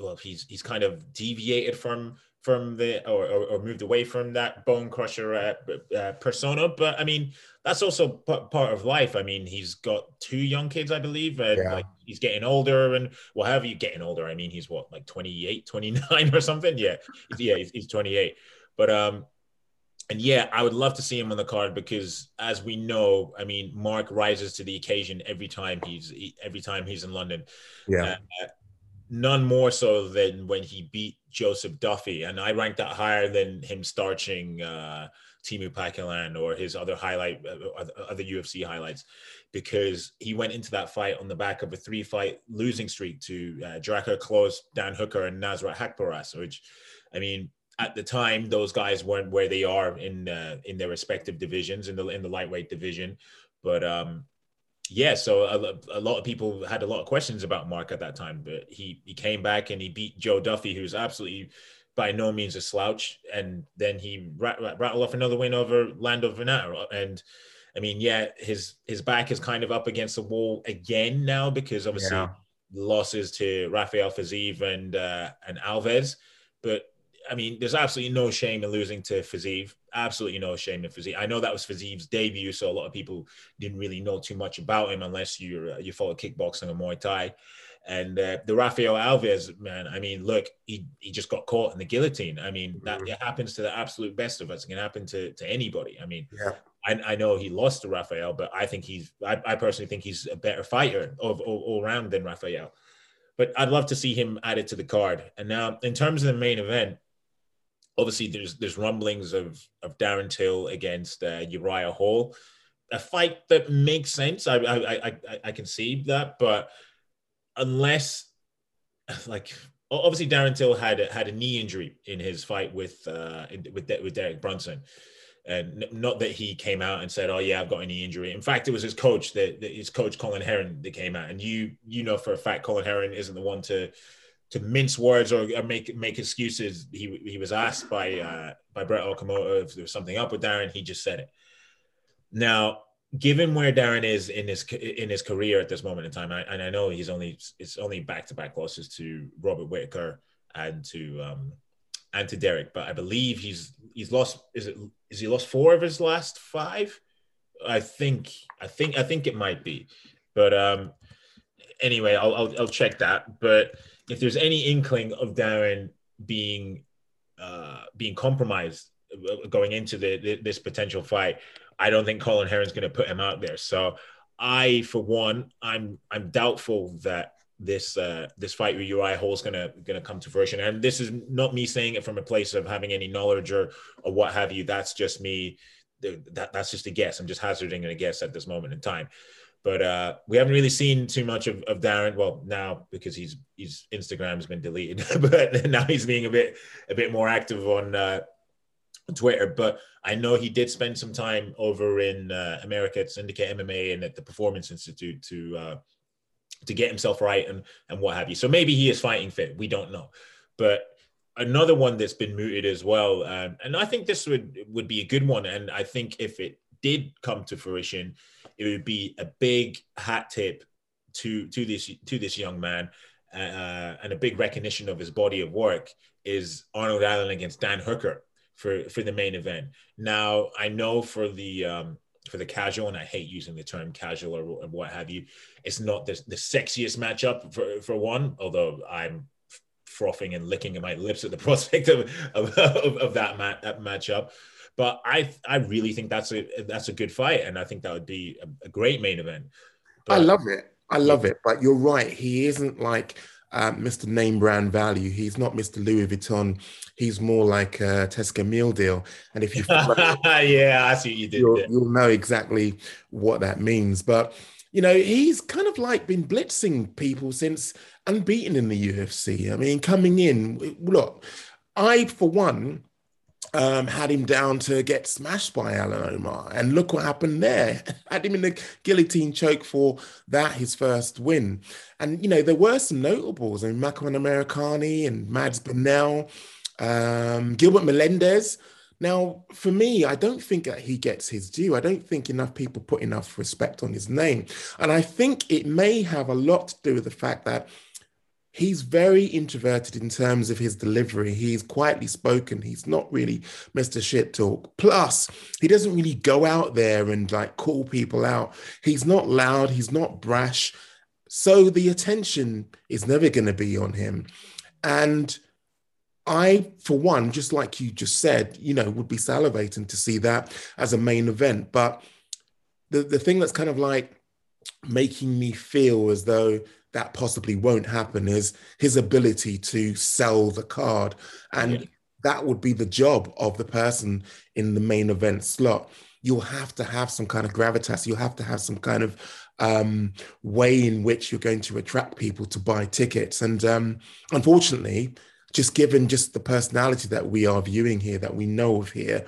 well, he's he's kind of deviated from from the or, or, or moved away from that bone crusher uh, uh, persona. But I mean, that's also p- part of life. I mean, he's got two young kids, I believe, and Yeah. like he's getting older and well, however you getting older. I mean, he's what like 28, 29 or something. Yeah, yeah, he's, he's 28. But um, and yeah, I would love to see him on the card because, as we know, I mean, Mark rises to the occasion every time he's every time he's in London. Yeah. Uh, none more so than when he beat Joseph Duffy, and I rank that higher than him starching uh, Teemu Packalén or his other highlight, uh, other UFC highlights, because he went into that fight on the back of a three-fight losing streak to uh, Drakkar Klose, Dan Hooker, and Nasrat Haqparast, which, I mean, at the time those guys weren't where they are in uh, in their respective divisions in the in the lightweight division, but um, yeah, so a, a lot of people had a lot of questions about Mark at that time, but he he came back and he beat Joe Duffy, who's absolutely by no means a slouch, and then he rat, rat, rattled off another win over Lando and I mean, yeah, his his back is kind of up against the wall again now because obviously Yeah. losses to Rafael Fiziev and uh, and Alves, but I mean, there's absolutely no shame in losing to Fiziev. Absolutely no shame in Fiziev. I know that was Fiziev's debut, so a lot of people didn't really know too much about him unless you you follow kickboxing or Muay Thai. And uh, the Rafael Alves, man, I mean, look, he, he just got caught in the guillotine. I mean, that it happens to the absolute best of us. It can happen to, to anybody. I mean, Yeah. I, I know he lost to Rafael, but I think he's, I, I personally think he's a better fighter of all, all around than Rafael. But I'd love to see him added to the card. And now, in terms of the main event, obviously there's there's rumblings of of Darren Till against uh, Uriah Hall, a fight that makes sense. I I I, I, can see that, but unless like obviously Darren Till had had a knee injury in his fight with uh with De- with Derek Brunson. And not that he came out and said, "Oh yeah, I've got a knee injury." In fact, it was his coach that, that his coach Colin Heron that came out, and you you know for a fact Colin Heron isn't the one to to mince words or, or make make excuses. He he was asked by uh, by Brett Okamoto if there was something up with Darren. He just said it. Now, given where Darren is in his in his career at this moment in time, I, and I know he's only it's only back to back losses to Robert Whitaker and to um, and to Derek, but I believe he's he's lost. Is it is he lost four of his last five? I think I think I think it might be, but um, anyway, I'll, I'll I'll check that. But if there's any inkling of Darren being uh, being compromised uh, going into the, the, this potential fight, I don't think Colin Heron's going to put him out there. So I, for one, I'm I'm doubtful that this uh, this fight with Uriah Hall is gonna gonna come to fruition. And this is not me saying it from a place of having any knowledge or or what have you. That's just me. That that's just a guess. I'm just hazarding a guess at this moment in time. But uh, we haven't really seen too much of, of Darren. Well, now because he's his Instagram has been deleted, but now he's being a bit a bit more active on uh, Twitter. But I know he did spend some time over in uh, America at Syndicate MMA and at the Performance Institute to uh, to get himself right and and what have you. So maybe he is fighting fit. We don't know. But another one that's been mooted as well, um, and I think this would would be a good one. And I think if it did come to fruition, it would be a big hat tip to to this to this young man. Uh, and a big recognition of his body of work is Arnold Allen against Dan Hooker for for the main event. Now I know for the um, for the casual, and I hate using the term casual or, what have you. It's not the, the sexiest matchup for for one, although I'm frothing and licking my lips at the prospect of of, of, of that, mat, that matchup. But I I really think that's a that's a good fight, and I think that would be a, a great main event. I love it. I love it. But you're right. He isn't like um, Mr. Name Brand Value. He's not Mr. Louis Vuitton. He's more like a Tesco meal deal. And if you yeah, I see you did. you'll, you'll know exactly what that means. But you know, he's kind of like been blitzing people since unbeaten in the UFC. I mean, coming in, look, I for one um, had him down to get smashed by Alan Omer, and look what happened there. had him in the guillotine choke for that his first win. And you know, there were some notables. I mean, Makwan Amirkhani and Mads Burnell, um, Gilbert Melendez. Now, for me, I don't think that he gets his due. I don't think enough people put enough respect on his name. And I think it may have a lot to do with the fact that he's very introverted in terms of his delivery. He's quietly spoken. He's not really Mr. Shit Talk. Plus, he doesn't really go out there and like call people out. He's not loud. He's not brash. So the attention is never going to be on him. And I, for one, just like you just said, you know, would be salivating to see that as a main event. But the, the thing that's kind of like making me feel as though that possibly won't happen is his ability to sell the card. And Yeah. that would be the job of the person in the main event slot. You'll have to have some kind of gravitas. You'll have to have some kind of um, way in which you're going to attract people to buy tickets. And um, unfortunately, just given just the personality that we are viewing here, that we know of here,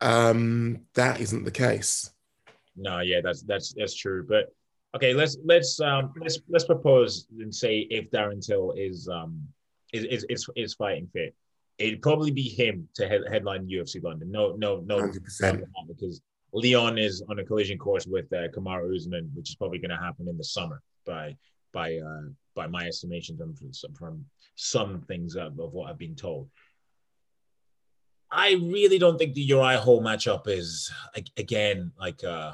um, that isn't the case. No, yeah, that's that's that's true. But okay, let's let's um let's let's propose and say if Darren Till is um is is is, is fighting fit, it'd probably be him to head, headline UFC London. No, no, no, 100%. because Leon is on a collision course with uh, Kamaru Usman, which is probably going to happen in the summer by by uh, by my estimations and from some, from some things of, of what I've been told. I really don't think the Uriah Hall matchup is again like uh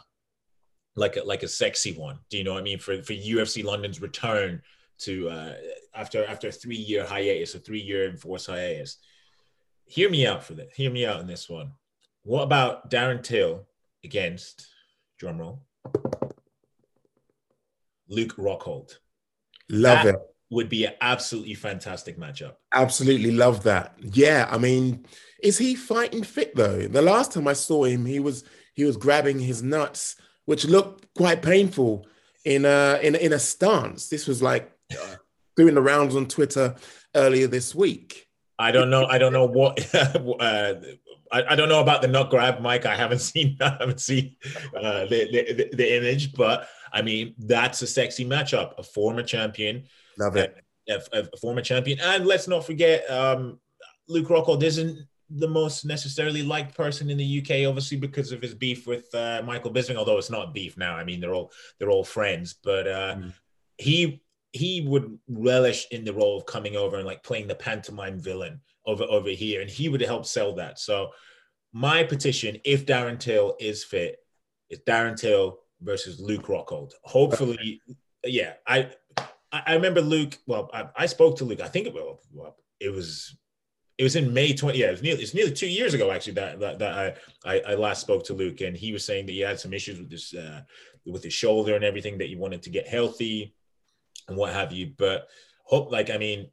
like a like a sexy one. Do you know what I mean? For for UFC London's return to uh after after a three year hiatus, a three year enforced hiatus. Hear me out for this. Hear me out on this one. What about Darren Till against drumroll Luke Rockhold? Love That- it. Would be an absolutely fantastic matchup. Absolutely love that. Yeah, I mean, is he fighting fit though? The last time I saw him, he was he was grabbing his nuts, which looked quite painful in a in, in a stance. This was like doing the rounds on Twitter earlier this week. I don't know. I don't know what. uh, I, I don't know about the nut grab, Mike. I haven't seen. I haven't seen uh, the, the the image, but I mean that's a sexy matchup. A former champion, Love it. a, a former champion, and let's not forget um, Luke Rockhold isn't the most necessarily liked person in the UK, obviously because of his beef with uh, Michael Bisping. Although it's not beef now. I mean they're all they're all friends, but uh, Mm. he he would relish in the role of coming over and like playing the pantomime villain over over here, and he would help sell that. So my petition, if Darren Till is fit, is Darren Till versus Luke Rockhold. Hopefully, yeah. I I remember Luke. Well, I, I spoke to Luke. I think it, well, it was it was in May 20. Yeah, it was nearly it's nearly two years ago actually that that, that I, I I last spoke to Luke, and he was saying that he had some issues with this uh, with his shoulder and everything that he wanted to get healthy and what have you. But hope like I mean,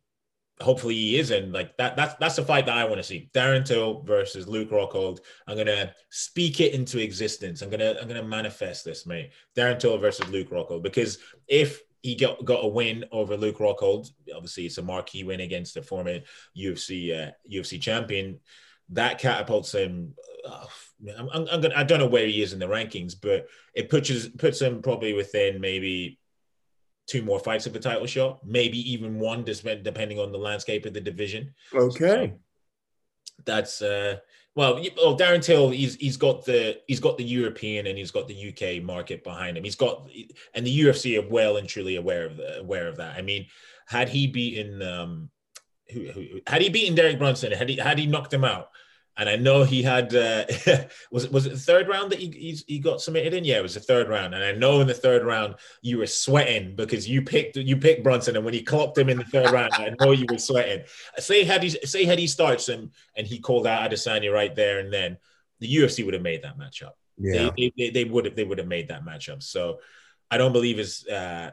hopefully he isn't like that. That's that's the fight that I want to see. Darren Till versus Luke Rockhold. I'm gonna speak it into existence. I'm gonna I'm gonna manifest this, mate. Darren Till versus Luke Rockhold because if he got, got a win over Luke Rockhold. Obviously, it's a marquee win against a former UFC uh, UFC champion. That catapults him. Uh, I'm, I'm, I'm gonna, I don't know where he is in the rankings, but it puts puts him probably within maybe two more fights of a title shot, maybe even one, depending on the landscape of the division. Okay. That's uh, well, well, Darren Till, he's he's got the he's got the European and he's got the UK market behind him. He's got and the UFC are well and truly aware of the, aware of that. I mean, had he beaten um, who, who had he beaten Derek Brunson, had he had he knocked him out, And I know he had uh, was it was it the third round that he, he he got submitted in? Yeah, it was the third round. And I know in the third round you were sweating because you picked you picked Brunson, and when he clocked him in the third round, I know you were sweating. Say had he say had he starts him and he called out Adesanya right there and then, the UFC would have made that matchup. Yeah. They, they, they would have they would have made that matchup. So I don't believe it's uh,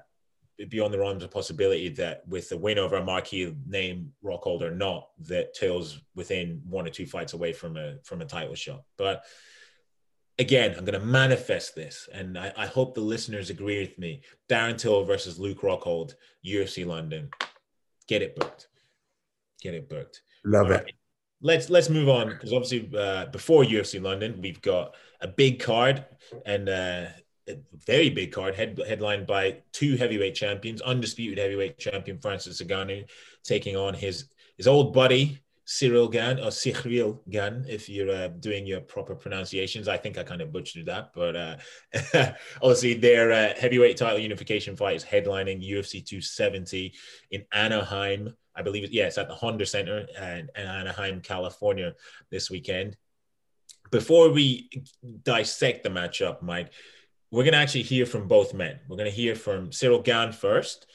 beyond the realms of possibility that with the win over a marquee name Rockhold or not, that Till's within one or two fights away from a from a title shot. But again, I'm going to manifest this, and I, I hope the listeners agree with me. Darren Till versus Luke Rockhold, UFC London. Get it booked. Get it booked. Love All it. right. Let's let's move on because obviously uh, before UFC London we've got a big card and uh, a very big card head, headlined by two heavyweight champions, undisputed heavyweight champion Francis Ngannou taking on his his old buddy Cyril Gane or Cyril Gane if you're uh, doing your proper pronunciations. I think I kind of butchered that, but uh, obviously their uh, heavyweight title unification fight is headlining UFC 270 in Anaheim. I believe, yeah, it's at the Honda Center in, in Anaheim, California this weekend. Before we dissect the matchup, Mike, we're going to actually hear from both men. We're going to hear from Cyril Gane first,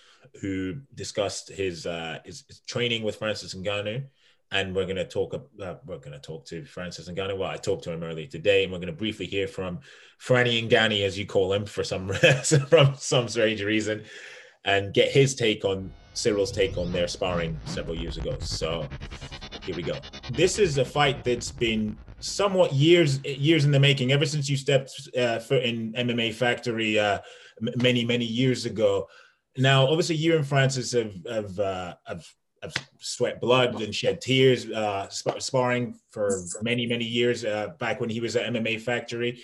who discussed his, uh, his, his training with Francis Ngannou and we're going to talk. Uh, we're going to talk to Francis Ngannou. Well, I talked to him earlier today, and we're going to briefly hear from Franny Ngannou, as you call him, for some from some strange reason, and get his take on Cyril's take on their sparring several years ago. So here we go. This is a fight that's been somewhat years years in the making. Ever since you stepped uh, in MMA Factory uh, m- many many years ago. Now, obviously, you and Francis have have, uh, have have sweat blood and shed tears uh, sp- sparring for many many years uh, back when he was at MMA Factory.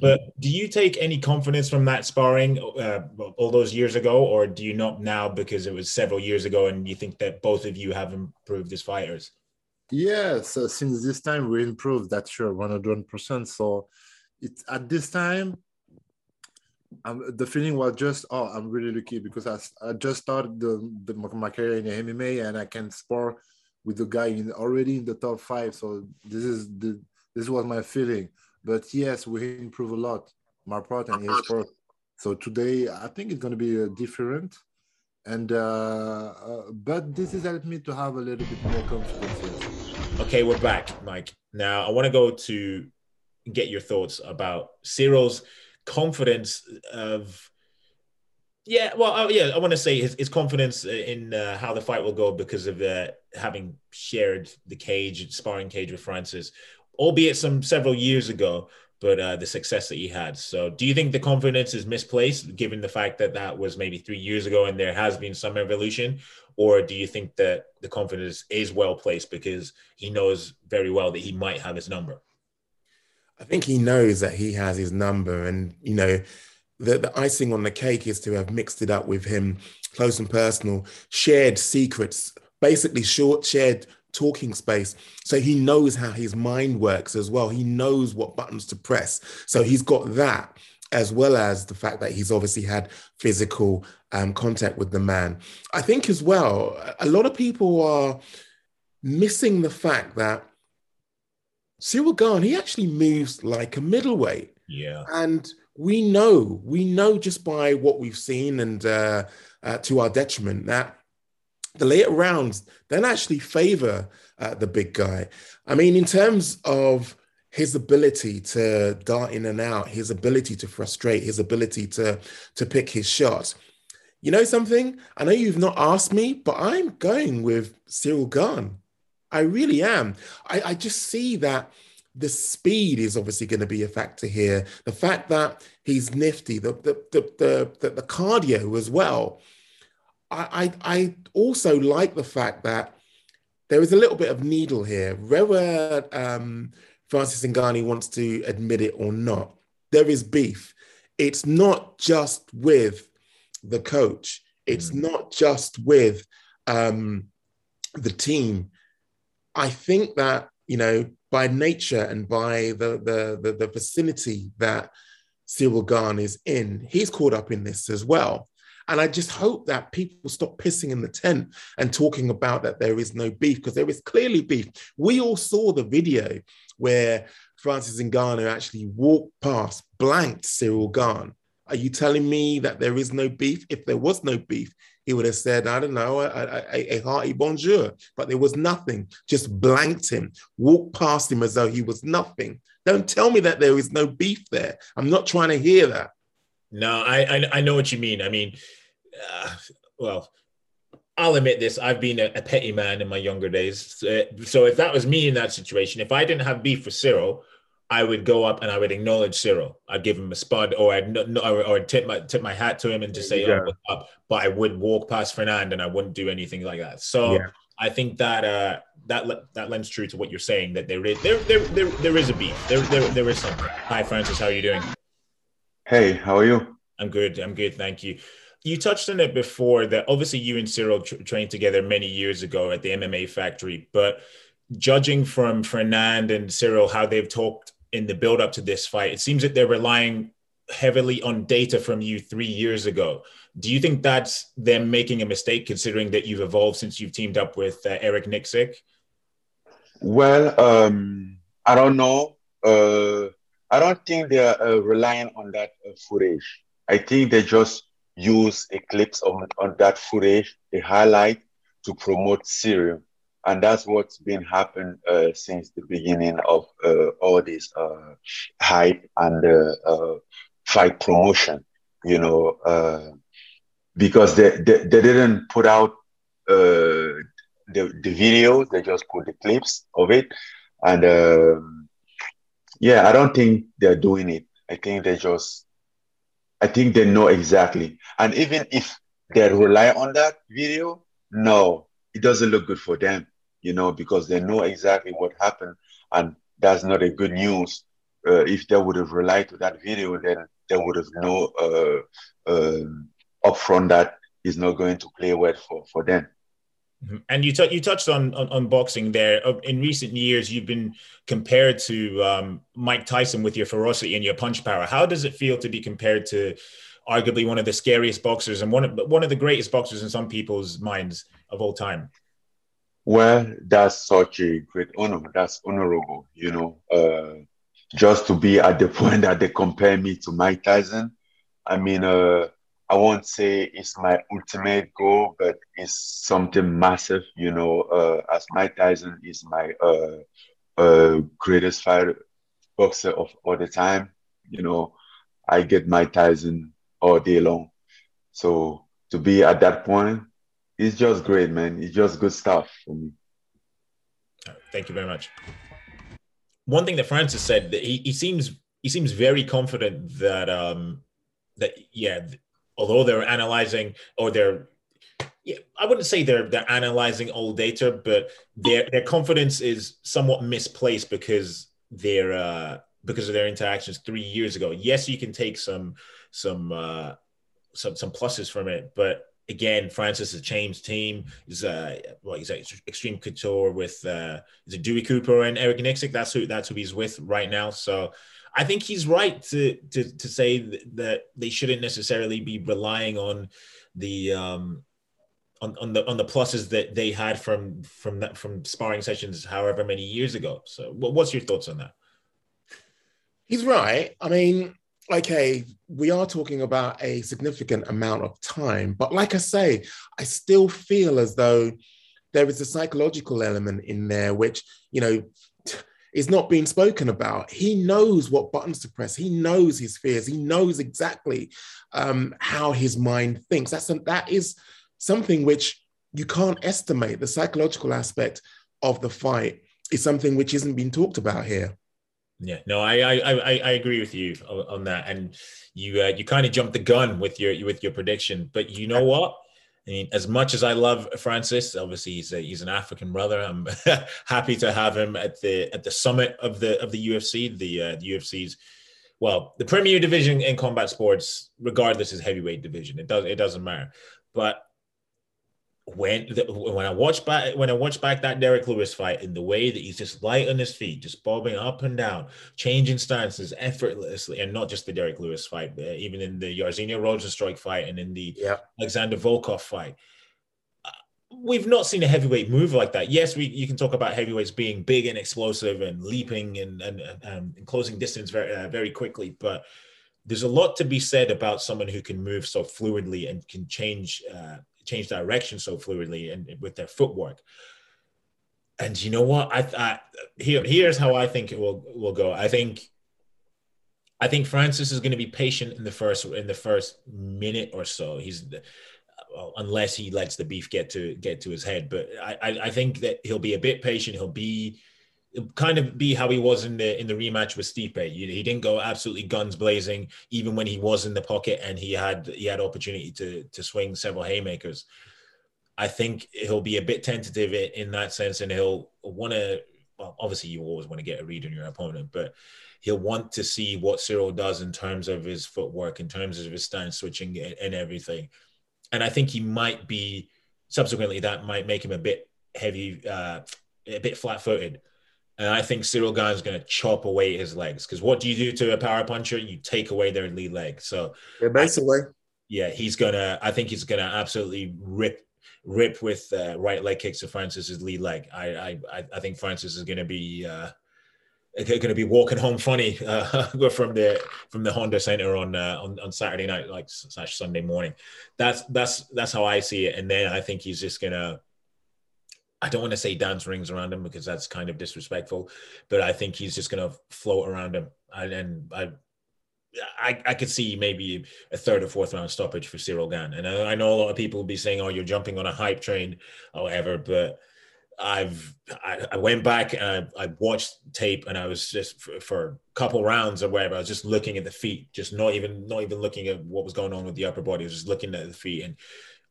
But do you take any confidence from that sparring uh, all those years ago, or do you not now because it was several years ago and you think that both of you have improved as fighters? Yes, uh, since this time we improved. that sure, one hundred percent. So, it's at this time. Um, the feeling was just, oh, I'm really lucky because I, I just started the, the my career in MMA and I can spar with the guy in already in the top five. So this is the this was my feeling. But yes, we improve a lot, my part and his part. So today I think it's going to be uh, different, and uh, uh, but this has helped me to have a little bit more confidence. Okay, we're back, Mike. Now I want to go to get your thoughts about Cyril's confidence of yeah well oh, yeah i want to say his, his confidence in uh, how the fight will go because of uh, having shared the cage sparring cage with francis albeit some several years ago but uh, the success that he had so do you think the confidence is misplaced given the fact that that was maybe three years ago and there has been some evolution or do you think that the confidence is well placed because he knows very well that he might have his number I think he knows that he has his number, and you know, the, the icing on the cake is to have mixed it up with him, close and personal, shared secrets, basically short shared talking space. So he knows how his mind works as well. He knows what buttons to press. So he's got that, as well as the fact that he's obviously had physical um, contact with the man. I think as well, a lot of people are missing the fact that Cyril Gane, he actually moves like a middleweight. yeah And we know, we know just by what we've seen and uh, uh, to our detriment that the later rounds don't actually favor uh, the big guy. I mean, in terms of his ability to dart in and out, his ability to frustrate, his ability to, to pick his shots. You know something? I know you've not asked me, but I'm going with Cyril Gane. I really am. I, I just see that the speed is obviously going to be a factor here. The fact that he's nifty, the the the the, the, cardio as well. I, I I also like the fact that there is a little bit of needle here, whether um, Francis Ngannou wants to admit it or not. There is beef. It's not just with the coach. It's Mm. not just with um, the team. I think that you know by nature and by the the the, the vicinity that Cyril Gane is in, he's caught up in this as well. And I just hope that people stop pissing in the tent and talking about that there is no beef because there is clearly beef. We all saw the video where Francis Ngannou actually walked past, blanked Cyril Gane. Are you telling me that there is no beef? If there was no beef, he would have said, I don't know, a, a, hearty bonjour. But there was nothing, just blanked him, walked past him as though he was nothing. Don't tell me that there is no beef there. I'm not trying to hear that. No, I I, I know what you mean. I mean, uh, well, I'll admit this. I've been a, a, petty man in my younger days. So, so if that was me in that situation, if I didn't have beef with Cyril, I would go up and I would acknowledge Cyril. I'd give him a spud, or I'd no, or, or tip my tip my hat to him and just say, yeah. "Oh, up?" But I would walk past Fernand and I wouldn't do anything like that. So yeah. I think that uh, that that lends true to what you're saying that there is there there there, there is a beef. There, there there is something. Hi, Francis. How are you doing? Hey, how are you? I'm good. I'm good. Thank you. You touched on it before that obviously you and Cyril tra- trained together many years ago at the MMA factory, but judging from Fernand and Cyril how they've talked in the build up to this fight, it seems that they're relying heavily on data from you three years ago. Do you think that's them making a mistake, considering that you've evolved since you've teamed up with uh, Eric Nicksick? Well, um, I don't know. Uh, I don't think they're uh, relying on that uh, footage. I think they just use a clips on, on that footage, a highlight to promote Cyril and that's what's been happening uh, since the beginning of uh, all this uh, hype and uh, uh, fight promotion. You know, uh, because they, they, they didn't put out the the videos; they just put the clips of it, and um, yeah, I don't think they're doing it. I think they just, I think they know exactly, and even if they rely on that video, no, it doesn't look good for them you know, because they know exactly what happened. And that's not a good news. Uh, if they would have relied to that video, then they would have known uh, uh, upfront that is not going to play well for, for them. Mm-hmm. And you, t- you touched on, on, on boxing there. Uh, in recent years, you've been compared to um, Mike Tyson with your ferocity and your punch power. How does it feel to be compared to arguably one of the scariest boxers and one of one of the greatest boxers in some people's minds of all time? Well, that's such a great honor. That's honorable, you know. Uh, just to be at the point that they compare me to Mike Tyson. I mean, uh, I won't say it's my ultimate goal, but it's something massive, you know. Uh, as Mike Tyson is my uh, uh, greatest fighter boxer of all the time, you know, I get Mike Tyson all day long. So to be at that point, it's just great, man. It's just good stuff for me. Thank you very much. One thing that Francis said that he, he seems he seems very confident that um that yeah although they're analyzing or they're yeah, I wouldn't say they're they're analyzing old data, but their their confidence is somewhat misplaced because they're uh, because of their interactions three years ago. Yes, you can take some some uh, some some pluses from it, but again, Francis has changed team. He's uh, well, he's at Extreme Couture with uh, is it Dewey Cooper and Eric Nicksick. That's who that's who he's with right now. So I think he's right to to to say that they shouldn't necessarily be relying on the um on, on the on the pluses that they had from from that from sparring sessions however many years ago. So what's your thoughts on that? He's right. I mean, okay, we are talking about a significant amount of time, but like I say, I still feel as though there is a psychological element in there which, you know, is not being spoken about. He knows what buttons to press. He knows his fears. He knows exactly um, how his mind thinks. That's that is something which you can't estimate. The psychological aspect of the fight is something which isn't being talked about here. Yeah, no, I I I, I agree with you on, that, and you uh, you kind of jumped the gun with your with your prediction, but you know what? I mean, as much as I love Francis, obviously he's a, he's an African brother. I'm happy to have him at the at the summit of the of the UFC, the uh, the UFC's well, the premier division in combat sports, regardless, is heavyweight division. It does it doesn't matter, but when the, when I watch back when I watch back that Derrick Lewis fight in the way that he's just light on his feet, just bobbing up and down, changing stances effortlessly, and not just the Derrick Lewis fight, even in the Jairzinho Rozenstruik fight and in the Yeah. Alexander Volkov fight. We've not seen a heavyweight move like that. Yes, we you can talk about heavyweights being big and explosive and leaping and and, and, and closing distance very uh, very quickly, but there's a lot to be said about someone who can move so fluidly and can change uh, change direction so fluidly and with their footwork. And you know what? I, I here here's how I think it will will go. I think I think Francis is going to be patient in the first in the first minute or so. He's unless he lets the beef get to get to his head. But I, I think that he'll be a bit patient. He'll be kind of be how he was in the in the rematch with Stipe. He, didn't go absolutely guns blazing, even when he was in the pocket and he had he had opportunity to to swing several haymakers. I think he'll be a bit tentative in, that sense, and he'll want to. Well, obviously, you always want to get a read on your opponent, but he'll want to see what Cyril does in terms of his footwork, in terms of his stance switching, and, and everything. And I think he might be subsequently that might make him a bit heavy, uh, a bit flat-footed. And I think Cyril Gane's going to chop away his legs because what do you do to a power puncher? You take away their lead leg. So Yeah, basically. yeah, he's gonna. I think he's gonna absolutely rip rip with uh, right leg kicks to Francis's lead leg. I I I- I think Francis is gonna be uh, going to be walking home funny uh, from the from the Honda Center on uh, on on Saturday night, like slash Sunday morning. That's that's that's how I see it. And then I think he's just gonna. I don't want to say dance rings around him because that's kind of disrespectful, but I think he's just gonna float around him. And, and I, I, I could see maybe a third or fourth round stoppage for Cyril Gane. And I, I know a lot of people will be saying, "Oh, you're jumping on a hype train," or whatever. But I've I, I went back and I, I watched tape, and I was just for, for a couple rounds or whatever. I was just looking at the feet, just not even not even looking at what was going on with the upper body. I was just looking at the feet, and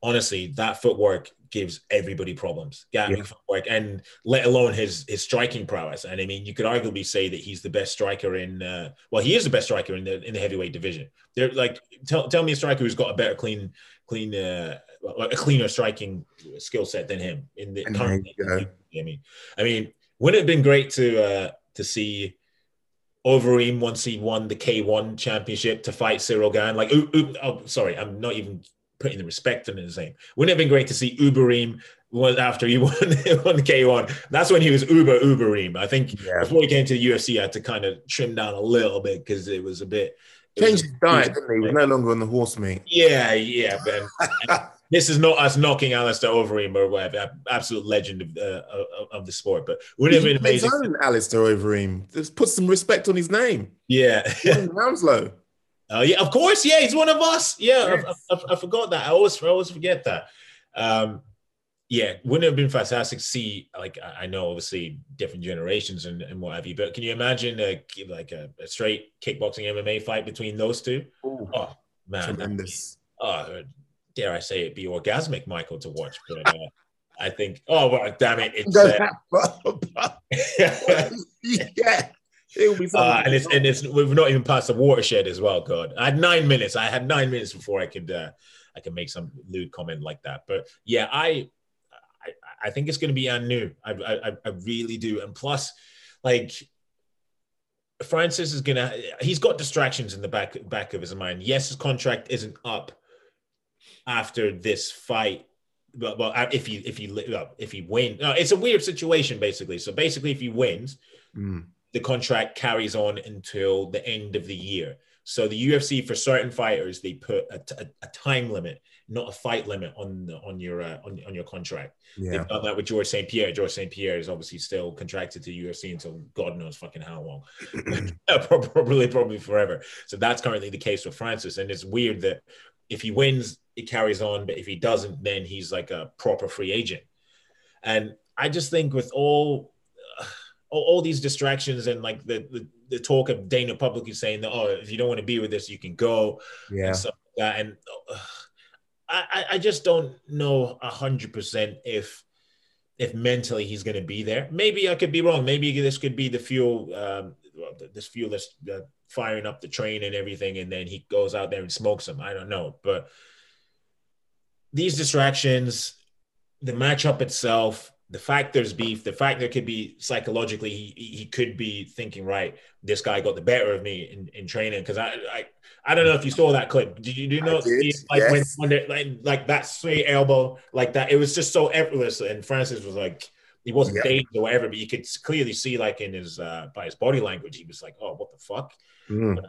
honestly, that footwork gives everybody problems. Gatling Yeah. footwork, and let alone his his striking prowess. And I mean, you could arguably say that he's the best striker in. Uh, well, he is the best striker in the in the heavyweight division. They're like, tell tell me a striker who's got a better clean clean uh, well, a cleaner striking skill set than him in the current. I mean, I mean, wouldn't it have been great to uh, to see Overeem once he won the K1 championship to fight Cyril Gane? Like, oo- oo- oh, sorry, I'm not even putting the respect in his name. Wouldn't it have been great to see Uberim was after he won, won the K1? That's when he was Uber Uberim. I think Yeah. before he came to the UFC, I had to kind of trim down a little bit because it was a bit. Changed his diet, didn't he? He was no longer on the horse meat. yeah, yeah, man. this is not us knocking Alistair Overeem or whatever, absolute legend of, uh, of, of the sport, but wouldn't it have been His amazing? own Alistair Overeem. Just put some respect on his name. Yeah. Hounslow. Oh yeah, of course. Yeah, he's one of us. Yeah, I, I, I forgot that. I always, I always forget that. Um, yeah, wouldn't it have been fantastic to see? Like, I I know obviously different generations and, and what have you, but can you imagine a, like a, a straight kickboxing MMA fight between those two? Oh man, that'd be- Tremendous. oh, dare I say it, be orgasmic, Michael, to watch. But uh, I think, oh well, damn it, it's Go uh, that far. yeah. It will be something. uh, and it's and it's we've not even passed the watershed as well. God, I had nine minutes. I had nine minutes before I could uh, I could make some lewd comment like that. But yeah, I I, I think it's going to be Anu. I, I I really do. And plus, like Francis is gonna he's got distractions in the back back of his mind. Yes, his contract isn't up after this fight. But well, if he if he if he wins, no, it's a weird situation basically. So basically, if he wins, Mm. The contract carries on until the end of the year. So the UFC for certain fighters they put a time limit, not a fight limit on the, on your uh, on, on your contract. Yeah. They've done that with George St. Pierre. George St. Pierre is obviously still contracted to UFC until God knows fucking how long, probably probably forever. So that's currently the case with Francis, and it's weird that if he wins, it carries on, but if he doesn't, then he's like a proper free agent. And I just think with all all, all these distractions and like the, the the talk of Dana publicly saying that oh if you don't want to be with us you can go Yeah. and stuff like that and uh, I I- I just don't know a hundred percent if if mentally he's going to be there. Maybe I could be wrong. Maybe this could be the fuel um, this fuel that's uh, firing up the train and everything, and then he goes out there and smokes them. I don't know, but these distractions the matchup itself, the fact there's beef, the fact there could be psychologically he, he could be thinking, right, this guy got the better of me in, in training. Because I, I I don't know if you saw that clip. Did you do you know did, like when, yes. when they, like like that straight elbow like that? It was just so effortless, and Francis was like. He wasn't Yeah. dazed or whatever, but you could clearly see, like in his uh, by his body language, he was like, "Oh, what the fuck." Mm.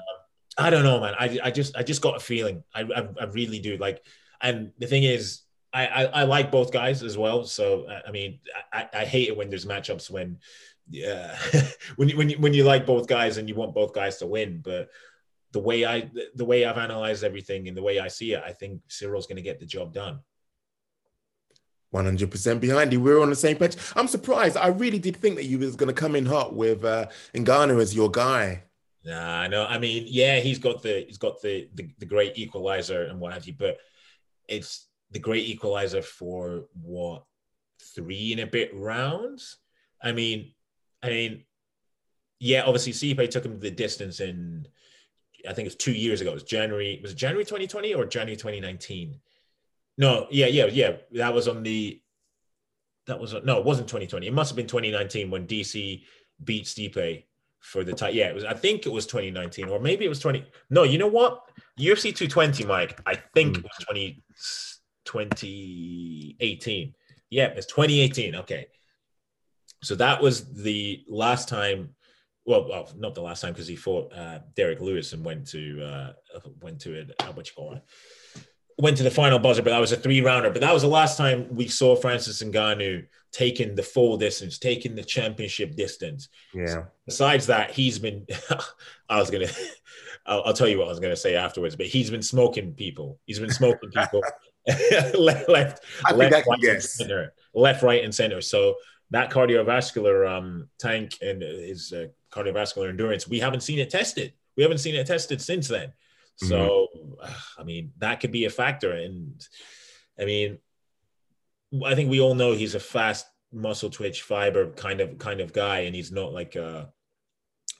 I don't know, man. I, I just I just got a feeling. I, I I really do. Like, and the thing is, I I, I like both guys as well. So I I mean, I, I hate it when there's matchups when, yeah, when you when you when you like both guys and you want both guys to win. But the way I the way I've analyzed everything and the way I see it, I think Cyril's going to get the job done. 100% behind you. We're on the same page. I'm surprised. I really did think that you was going to come in hot with uh, Ngannou as your guy. Nah, no. I mean, yeah, he's got the he's got the, the the great equalizer and what have you, but it's the great equalizer for what three and a bit rounds. I mean, I mean, yeah, obviously Stipe took him the distance in I think it's two years ago. It was January, was it January 2020 or January 2019? No, yeah, yeah, yeah. That was on the that was no, it wasn't 2020. It must have been 2019 when DC beat Stipe for the title. Yeah, it was. I think it was 2019, or maybe it was 20. No, you know what? UFC 220, Mike. I think hmm. it was 20 2018. Yeah, it's 2018. Okay, so that was the last time. Well, well not the last time because he fought uh, Derrick Lewis and went to uh, went to it. Uh, what you call it? Went to the final buzzer, but that was a three rounder. But that was the last time we saw Francis Ngannou taking the full distance, taking the championship distance. Yeah. Besides that, he's been. I was gonna. I'll, I'll tell you what I was gonna say afterwards, but he's been smoking people. He's been smoking people left, left, I think left, I can right, and guess. center, left, right, and center. So that cardiovascular um, tank and his uh, cardiovascular endurance, we haven't seen it tested. We haven't seen it tested since then. So, I mean, that could be a factor. And I mean, I think we all know he's a fast muscle twitch fiber kind of kind of guy, and he's not like uh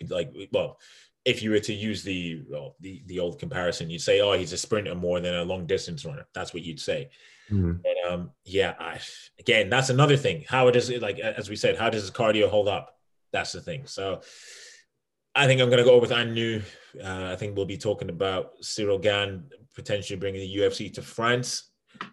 like well, if you were to use the well, the the old comparison, you'd say, oh, he's a sprinter more than a long distance runner. That's what you'd say. Mhm. But um, yeah, I, again, that's another thing. How does it like as we said? How does his cardio hold up? That's the thing. So I think I'm going to go with Anu. Uh, I think we'll be talking about Cyril Gane potentially bringing the UFC to France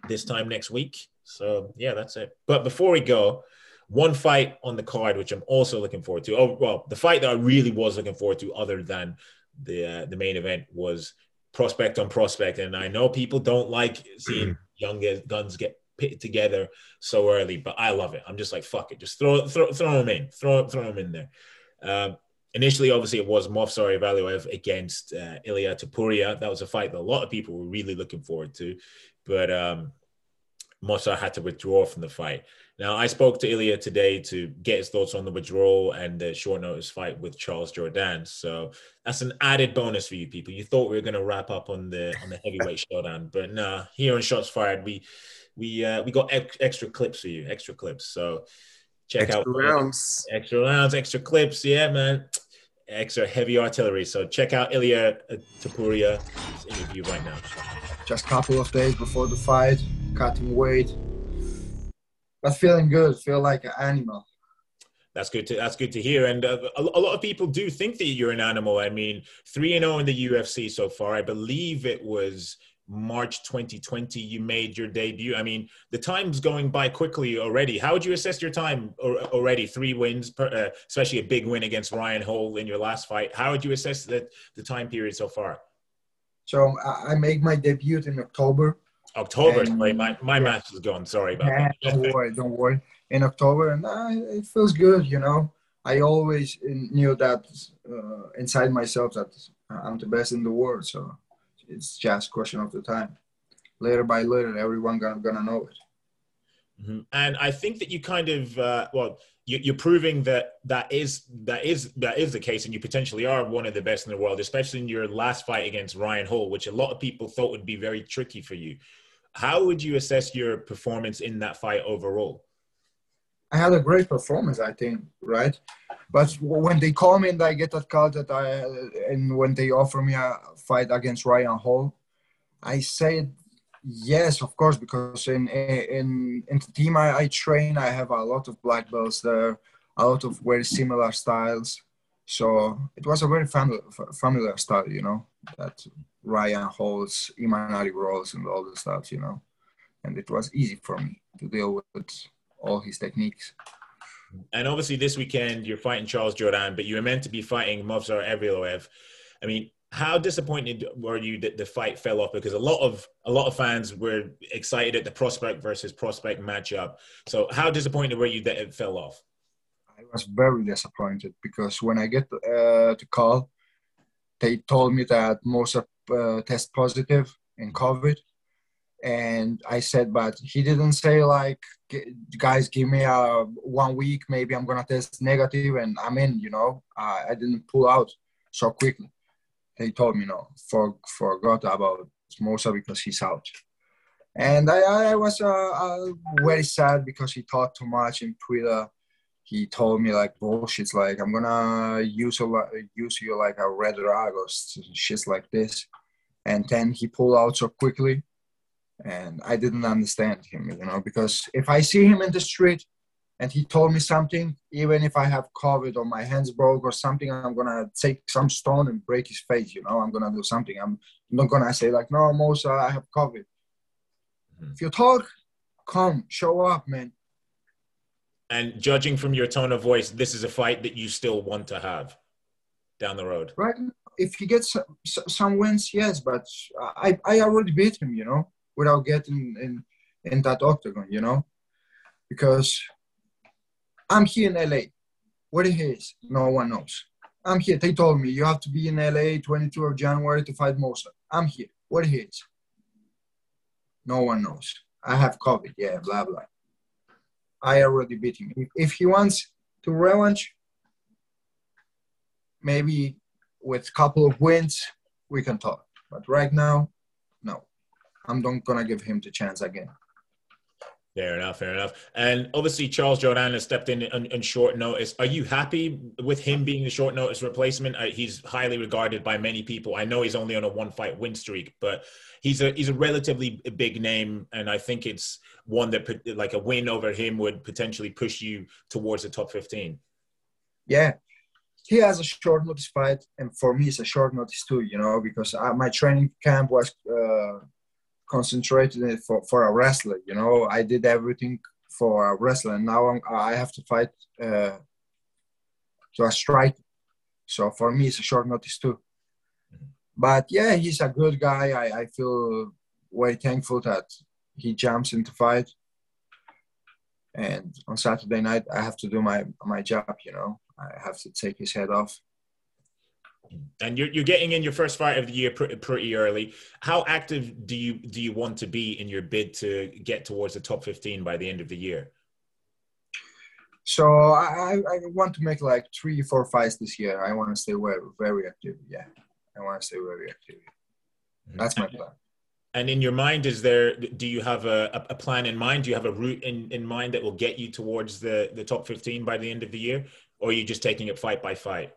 this time next week. So yeah, that's it. But before we go, one fight on the card which I'm also looking forward to. Oh well, the fight that I really was looking forward to, other than the uh, the main event, was prospect on prospect. And I know people don't like seeing young guns get pit together so early, but I love it. I'm just like fuck it, just throw throw throw them in, throw throw them in there. Um, initially, obviously, it was Movsar Evloev against uh, Ilya Topuria. That was a fight that a lot of people were really looking forward to, but um, Movsar had to withdraw from the fight. Now, I spoke to Ilya today to get his thoughts on the withdrawal and the short notice fight with Charles Jordan. So that's an added bonus for you people. You thought we were going to wrap up on the on the heavyweight showdown, but nah. Here on Shots Fired, we we uh, we got ex- extra clips for you, extra clips. So check Extra out rounds. extra rounds, extra clips. Yeah, man. Extra heavy artillery. So check out Ilya uh, Topuria's interview right now. just a couple of days before the fight, cutting weight. But feeling good, feel like an animal. That's good to that's good to hear. And uh, a, a lot of people do think that you're an animal. I mean, three and zero in the UFC so far. I believe it was March 2020 you made your debut. I mean, the time's going by quickly already. How would you assess your time already? Three wins, per, uh, especially a big win against Ryan Hall in your last fight. How would you assess the the time period so far? So I I make my debut in October. October, And- my my yeah. math is gone. Sorry about Nah, that. don't worry, don't worry. In October, and uh, it feels good, you know. I always knew that uh, inside myself that I'm the best in the world. So it's just a question of the time. Later by later, everyone gonna, gonna know it. Mhm. And I think that you kind of uh, well, you, you're proving that that is that is that is the case, and you potentially are one of the best in the world, especially in your last fight against Ryan Hall, which a lot of people thought would be very tricky for you. How would you assess your performance in that fight overall? I had a great performance, I think, right? But when they call me and I get that call that I, and when they offer me a fight against Ryan Hall, I said Yes, of course, because in in in the team I, I train, I have a lot of black belts there, a lot of very similar styles. So it was a very familiar, familiar style, you know, that Ryan holds, Imanari rolls, and all the stuff, you know, and it was easy for me to deal with all his techniques. And obviously, this weekend you're fighting Charles Jordan, but you were meant to be fighting Movsar Evloev. I mean, how disappointed were you that the fight fell off? Because a lot of a lot of fans were excited at the prospect versus prospect matchup. So, how disappointed were you that it fell off? I was very disappointed because when I get uh, the call, they told me that Movsar uh, test positive in COVID, and I said, but he didn't say like, guys, give me a one week, maybe I'm gonna test negative and I'm in. You know, uh, I didn't pull out so quickly they told me no, for, forgot about Movsar because he's out. And I, I was uh, uh, very sad because he talked too much in Twitter. He told me like bullshit, like I'm gonna use a, use you like a red rag or shit like this. And then he pulled out so quickly, and I didn't understand him, you know, because if I see him in the street, and he told me something even if i have covid or my hands broke or something i'm gonna take some stone and break his face you know i'm gonna do something i'm not gonna say like no Movsar i have covid mm-hmm. if you talk come show up man and judging from your tone of voice this is a fight that you still want to have down the road right if he gets some, some wins yes but i i already beat him you know without getting in in that octagon you know because I'm here in LA. Where he is, no one knows. I'm here. They told me you have to be in LA 22 of January to fight Movsar. I'm here. Where he is, No one knows. I have COVID. Yeah, blah blah. I already beat him. If, if he wants to revanche, maybe with a couple of wins we can talk. But right now, no. I'm not gonna give him the chance again. Fair enough, fair enough. And obviously, Charles Jordan has stepped in on, on short notice. Are you happy with him being the short notice replacement? Uh, he's highly regarded by many people. I know he's only on a one fight win streak, but he's a he's a relatively big name, and I think it's one that like a win over him would potentially push you towards the top fifteen. Yeah, he has a short notice fight, and for me, it's a short notice too. You know, because uh, my training camp was. Uh, concentrated for, for a wrestler. You know, I did everything for a wrestler, and now I'm, i have to fight uh, to a strike. So for me, it's a short notice too. But yeah, he's a good guy. I, I feel very thankful that he jumps into fight. And on Saturday night, I have to do my my job. You know, I have to take his head off and you're, you're getting in your first fight of the year pretty, pretty early. How active do you do you want to be in your bid to get towards the top 15 by the end of the year? So I, I want to make like three, four fights this year. I want to stay very, very active. Yeah, I want to stay very active. Mm-hmm. That's my plan. And in your mind, is there? Do you have a, a plan in mind? Do you have a route in, in mind that will get you towards the, the top 15 by the end of the year, or are you just taking it fight by fight?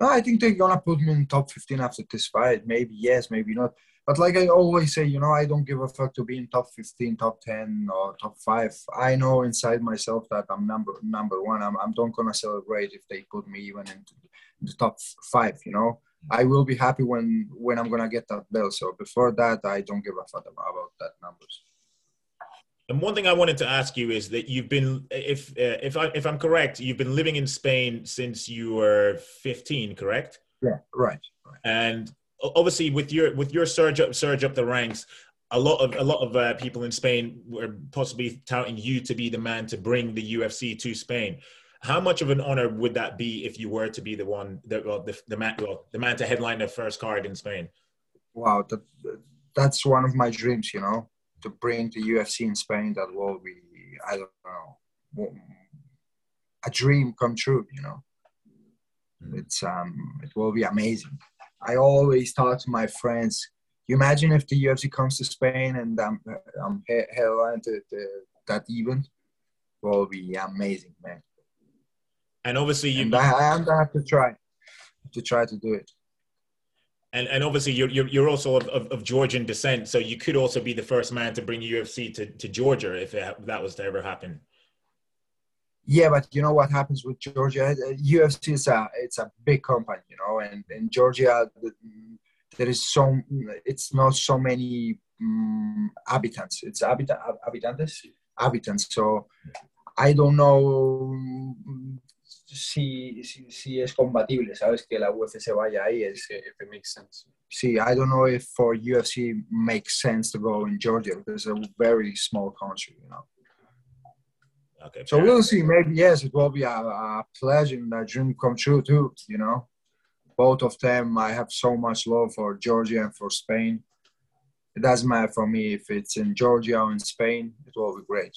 No, I think they're gonna put me in top 15 after this fight. Maybe yes, maybe not. But like I always say, you know, I don't give a fuck to be in top 15, top 10, or top five. I know inside myself that I'm number number one. I'm, I'm not gonna celebrate if they put me even into the top five. You know, I will be happy when when I'm gonna get that belt. So before that, I don't give a fuck about that numbers. And one thing I wanted to ask you is that you've been, if uh, if I if I'm correct, you've been living in Spain since you were 15, correct? Yeah, right. right. And obviously, with your with your surge up surge up the ranks, a lot of a lot of uh, people in Spain were possibly touting you to be the man to bring the UFC to Spain. How much of an honor would that be if you were to be the one, the well, the, the man, well, the man to headline the first card in Spain? Wow, that, that's one of my dreams. You know, to bring the UFC in Spain, that will be, I don't know, a dream come true, you know. Mm. It's um, it will be amazing. I always talk to my friends. You imagine if the UFC comes to Spain and I'm I'm headline to, to that event, it will be amazing, man. And obviously, you. And I, I have to try, to try to do it. And, and obviously you're, you're, you're also of, of, of Georgian descent, so you could also be the first man to bring UFC to, to Georgia if it, that was to ever happen. Yeah, but you know what happens with Georgia? UFC is a it's a big company, you know, and in Georgia there is so it's not so many um, habitants. It's habitant habitantes habitants. So I don't know si, si, si es compatible, ¿sabes? Que la UFC se vaya ahí. Es, if it makes sense. See, I don't know if for UFC makes sense to go in Georgia because it's a very small country, you know. Okay. So we'll see. Maybe yes, it will be a, a pleasure and a dream come true too. You know, both of them. I have so much love for Georgia and for Spain. It doesn't matter for me if it's in Georgia or in Spain. It will be great.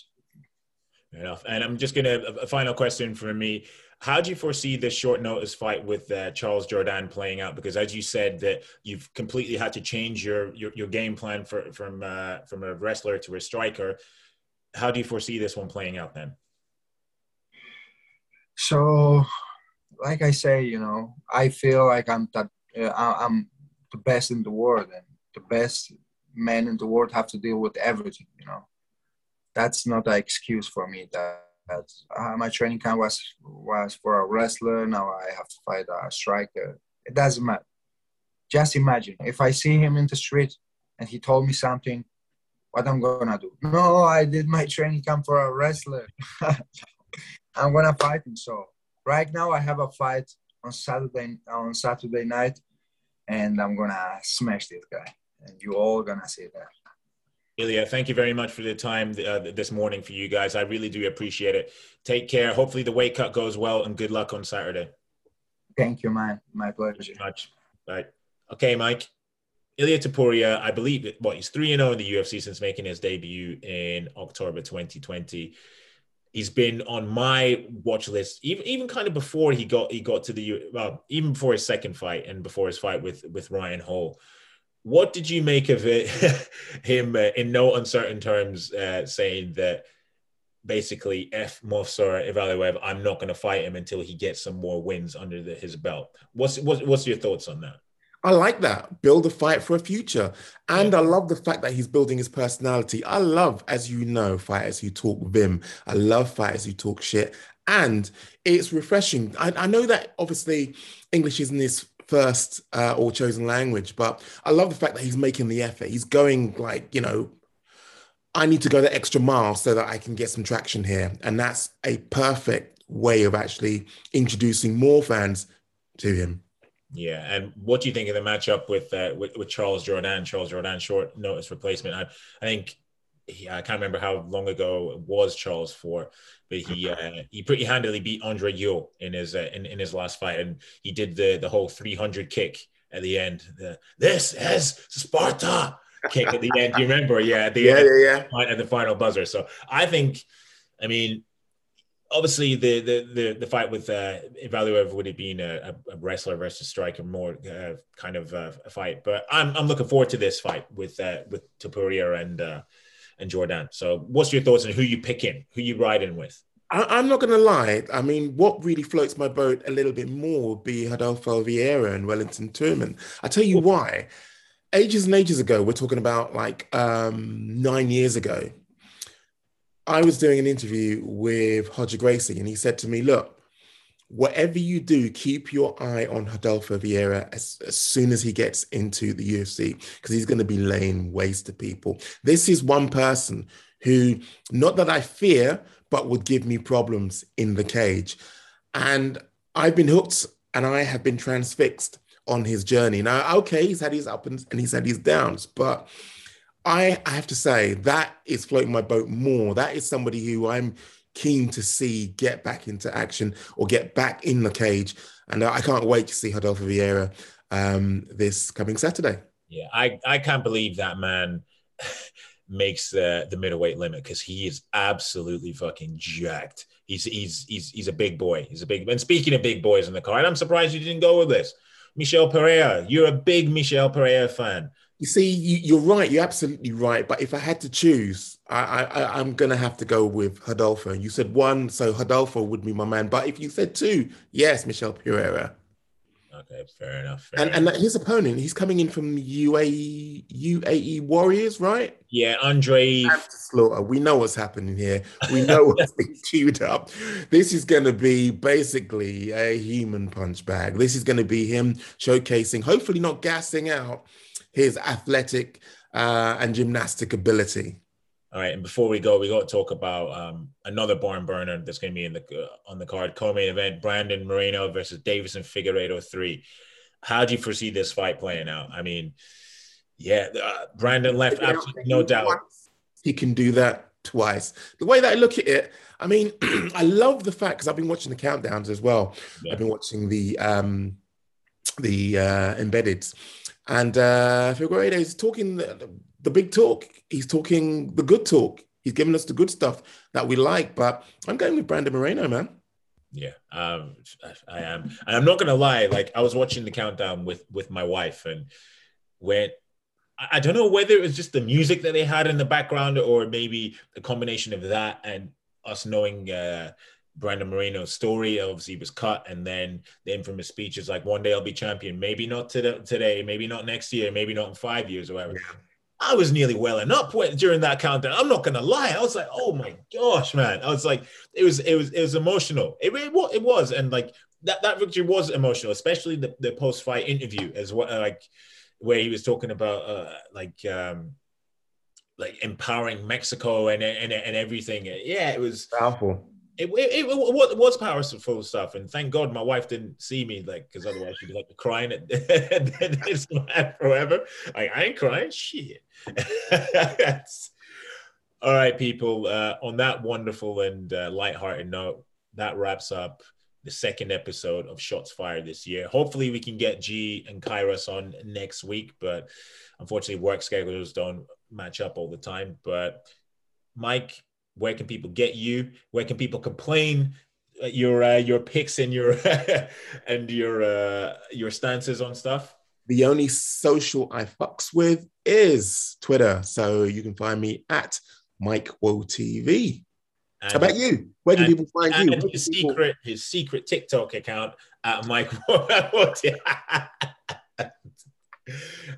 Fair enough. And I'm just gonna a final question for me. How do you foresee this short notice fight with uh, Charles Jordan playing out? Because as you said, that you've completely had to change your your, your game plan for, from uh, from a wrestler to a striker how do you foresee this one playing out then? So, like I say, you know, I feel like I'm that uh, I'm the best in the world, and the best men in the world have to deal with everything. You know, that's not an excuse for me. That, uh, my training camp was was for a wrestler. Now I have to fight a striker. It doesn't matter. Just imagine if I see him in the street and he told me something what I'm gonna do. No, I did my training camp for a wrestler. I'm gonna fight him. So right now I have a fight on Saturday on Saturday night, and I'm gonna smash this guy, and you all gonna see that. Ilya, thank you very much for the time uh, this morning for you guys. I really do appreciate it. Take care. Hopefully the weight cut goes well, and good luck on Saturday. Thank you, man. My pleasure. Thank you much. Right. Okay, Mike. Ilya Topuria, I believe, what he's three and zero oh in the UFC since making his debut in October 2020. He's been on my watch list, even even kind of before he got he got to the well, even before his second fight and before his fight with with Ryan Hall. What did you make of it? him uh, in no uncertain terms uh, saying that basically F Movsar Evloev, I'm not going to fight him until he gets some more wins under the, his belt. What's, what's what's your thoughts on that? I like that. Build a fight for a future. And I love the fact that he's building his personality. I love, as you know, fighters who talk vim. I love fighters who talk shit. And it's refreshing. I, I know that obviously English isn't his first uh, or chosen language, but I love the fact that he's making the effort. He's going like, you know, I need to go the extra mile so that I can get some traction here. And that's a perfect way of actually introducing more fans to him. Yeah, and what do you think of the matchup with uh, with, with Charles Jordan? Charles Jordan, short notice replacement. I, I think he, I can't remember how long ago it was Charles for, but he uh, he pretty handily beat Andre Ewell in his uh, in, in his last fight, and he did the the whole 300 kick at the end. The, this is Sparta kick at the end. Do you remember? Yeah, at the yeah, end, yeah, yeah. At the final buzzer. So I think, I mean, obviously the the the, the fight with uh, Evloev would have been a, a, wrestler versus striker more uh, kind of uh, a fight, but I'm I'm looking forward to this fight with uh, with Topuria and uh, and Jordan. So, what's your thoughts on who you pick in, who you riding with? I, am not going to lie. I mean, what really floats my boat a little bit more would be Rodolfo Vieira and Wellington Turman. I tell you why. Ages and ages ago, we're talking about like um, nine years ago. I was doing an interview with Roger Gracie, and he said to me, Look, whatever you do, keep your eye on Rodolfo Vieira as, as soon as he gets into the UFC, because he's going to be laying waste to people. This is one person who, not that I fear, but would give me problems in the cage. And I've been hooked and I have been transfixed on his journey. Now, okay, he's had his ups and he's had his downs, but I, I have to say that is floating my boat more. That is somebody who I'm keen to see get back into action or get back in the cage. And I can't wait to see Rodolfo Vieira um, this coming Saturday. Yeah, I, I can't believe that man makes the the middleweight limit because he is absolutely fucking jacked. He's he's he's he's a big boy. He's a big. And speaking of big boys in the card, I'm surprised you didn't go with this. Michel Pereira, you're a big Michel Pereira fan. You see, you, are right. You're absolutely right. But if I had to choose, I, I, going to have to go with Rodolfo. You said one, so Rodolfo would be my man. But if you said two, yes, Michel Pereira. Okay, fair enough. Fair And enough. and his opponent, he's coming in from UAE UAE Warriors, right? yeah, Andre. Slaughter. We know what's happening here. We know what's been queued up. This is going to be basically a human punch bag. This is going to be him showcasing, hopefully not gassing out his athletic uh, and gymnastic ability. All right, and before we go, we got to talk about um, another barn burner that's going to be in the uh, on the card co-main event: Brandon Moreno versus Deiveson Figueiredo three. How do you foresee this fight playing out? I mean, yeah, uh, Brandon left absolutely no doubt. He can do that twice. The way that I look at it, I mean, I love the fact because I've been watching the countdowns as well. Yeah. I've been watching the um, the uh, embeddeds, and uh, Figueiredo is talking the, the big talk. He's talking the good talk. He's giving us the good stuff that we like. But I'm going with Brandon Moreno, man. Yeah, um, I, I am, and I'm not gonna lie. Like I was watching the countdown with with my wife, and when I, don't know whether it was just the music that they had in the background, or maybe a combination of that and us knowing uh, Brandon Moreno's story. Obviously, he was cut, and then the infamous speech is like, "One day I'll be champion. Maybe not today, today. Maybe not next year. Maybe not in five years or whatever." I was nearly welling up when, during that countdown. I'm not gonna lie. I was like, "Oh my gosh, man!" I was like, "It was, it was, it was emotional. It, it, it was, and like that, that victory was emotional, especially the, the post fight interview as well, like where he was talking about uh, like um, like empowering Mexico and and and everything. Yeah, it was Powerful. It, it, it, it was powerful stuff, and thank God my wife didn't see me, like, because otherwise she'd be like crying at this forever. Like, I ain't crying, shit. All right, people. Uh, on that wonderful and uh, lighthearted note, that wraps up the second episode of Shots Fired this year. Hopefully, we can get G and Kairos on next week, but unfortunately, work schedules don't match up all the time. But Mike, where can people get you? Where can people complain uh, your uh, your picks and your and your uh, your stances on stuff? The only social I fucks with is Twitter. So you can find me at Mike Woe TV. And, How about you? Where do and- people find you? Where his people- secret his secret TikTok account at Mike.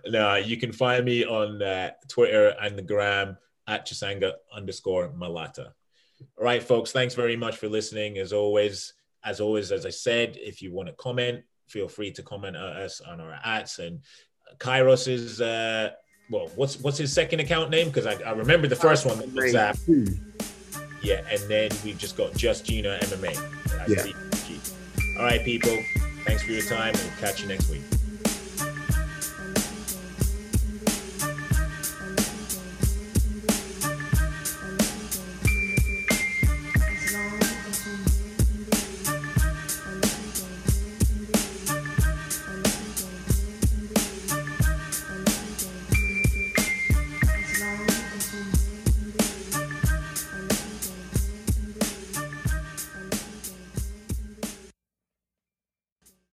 no, you can find me on uh, Twitter and the gram at Chisanga underscore Malata. All right, folks. Thanks very much for listening. As always, as always, as I said, if you want to comment, feel free to comment at us on our ads and Kairos is uh well, what's what's his second account name? Because I, I remember the first one that was Zap. Yeah, and then we've just got Just Gina MMA. Yeah. All right, people. Thanks for your time. We'll catch you next week.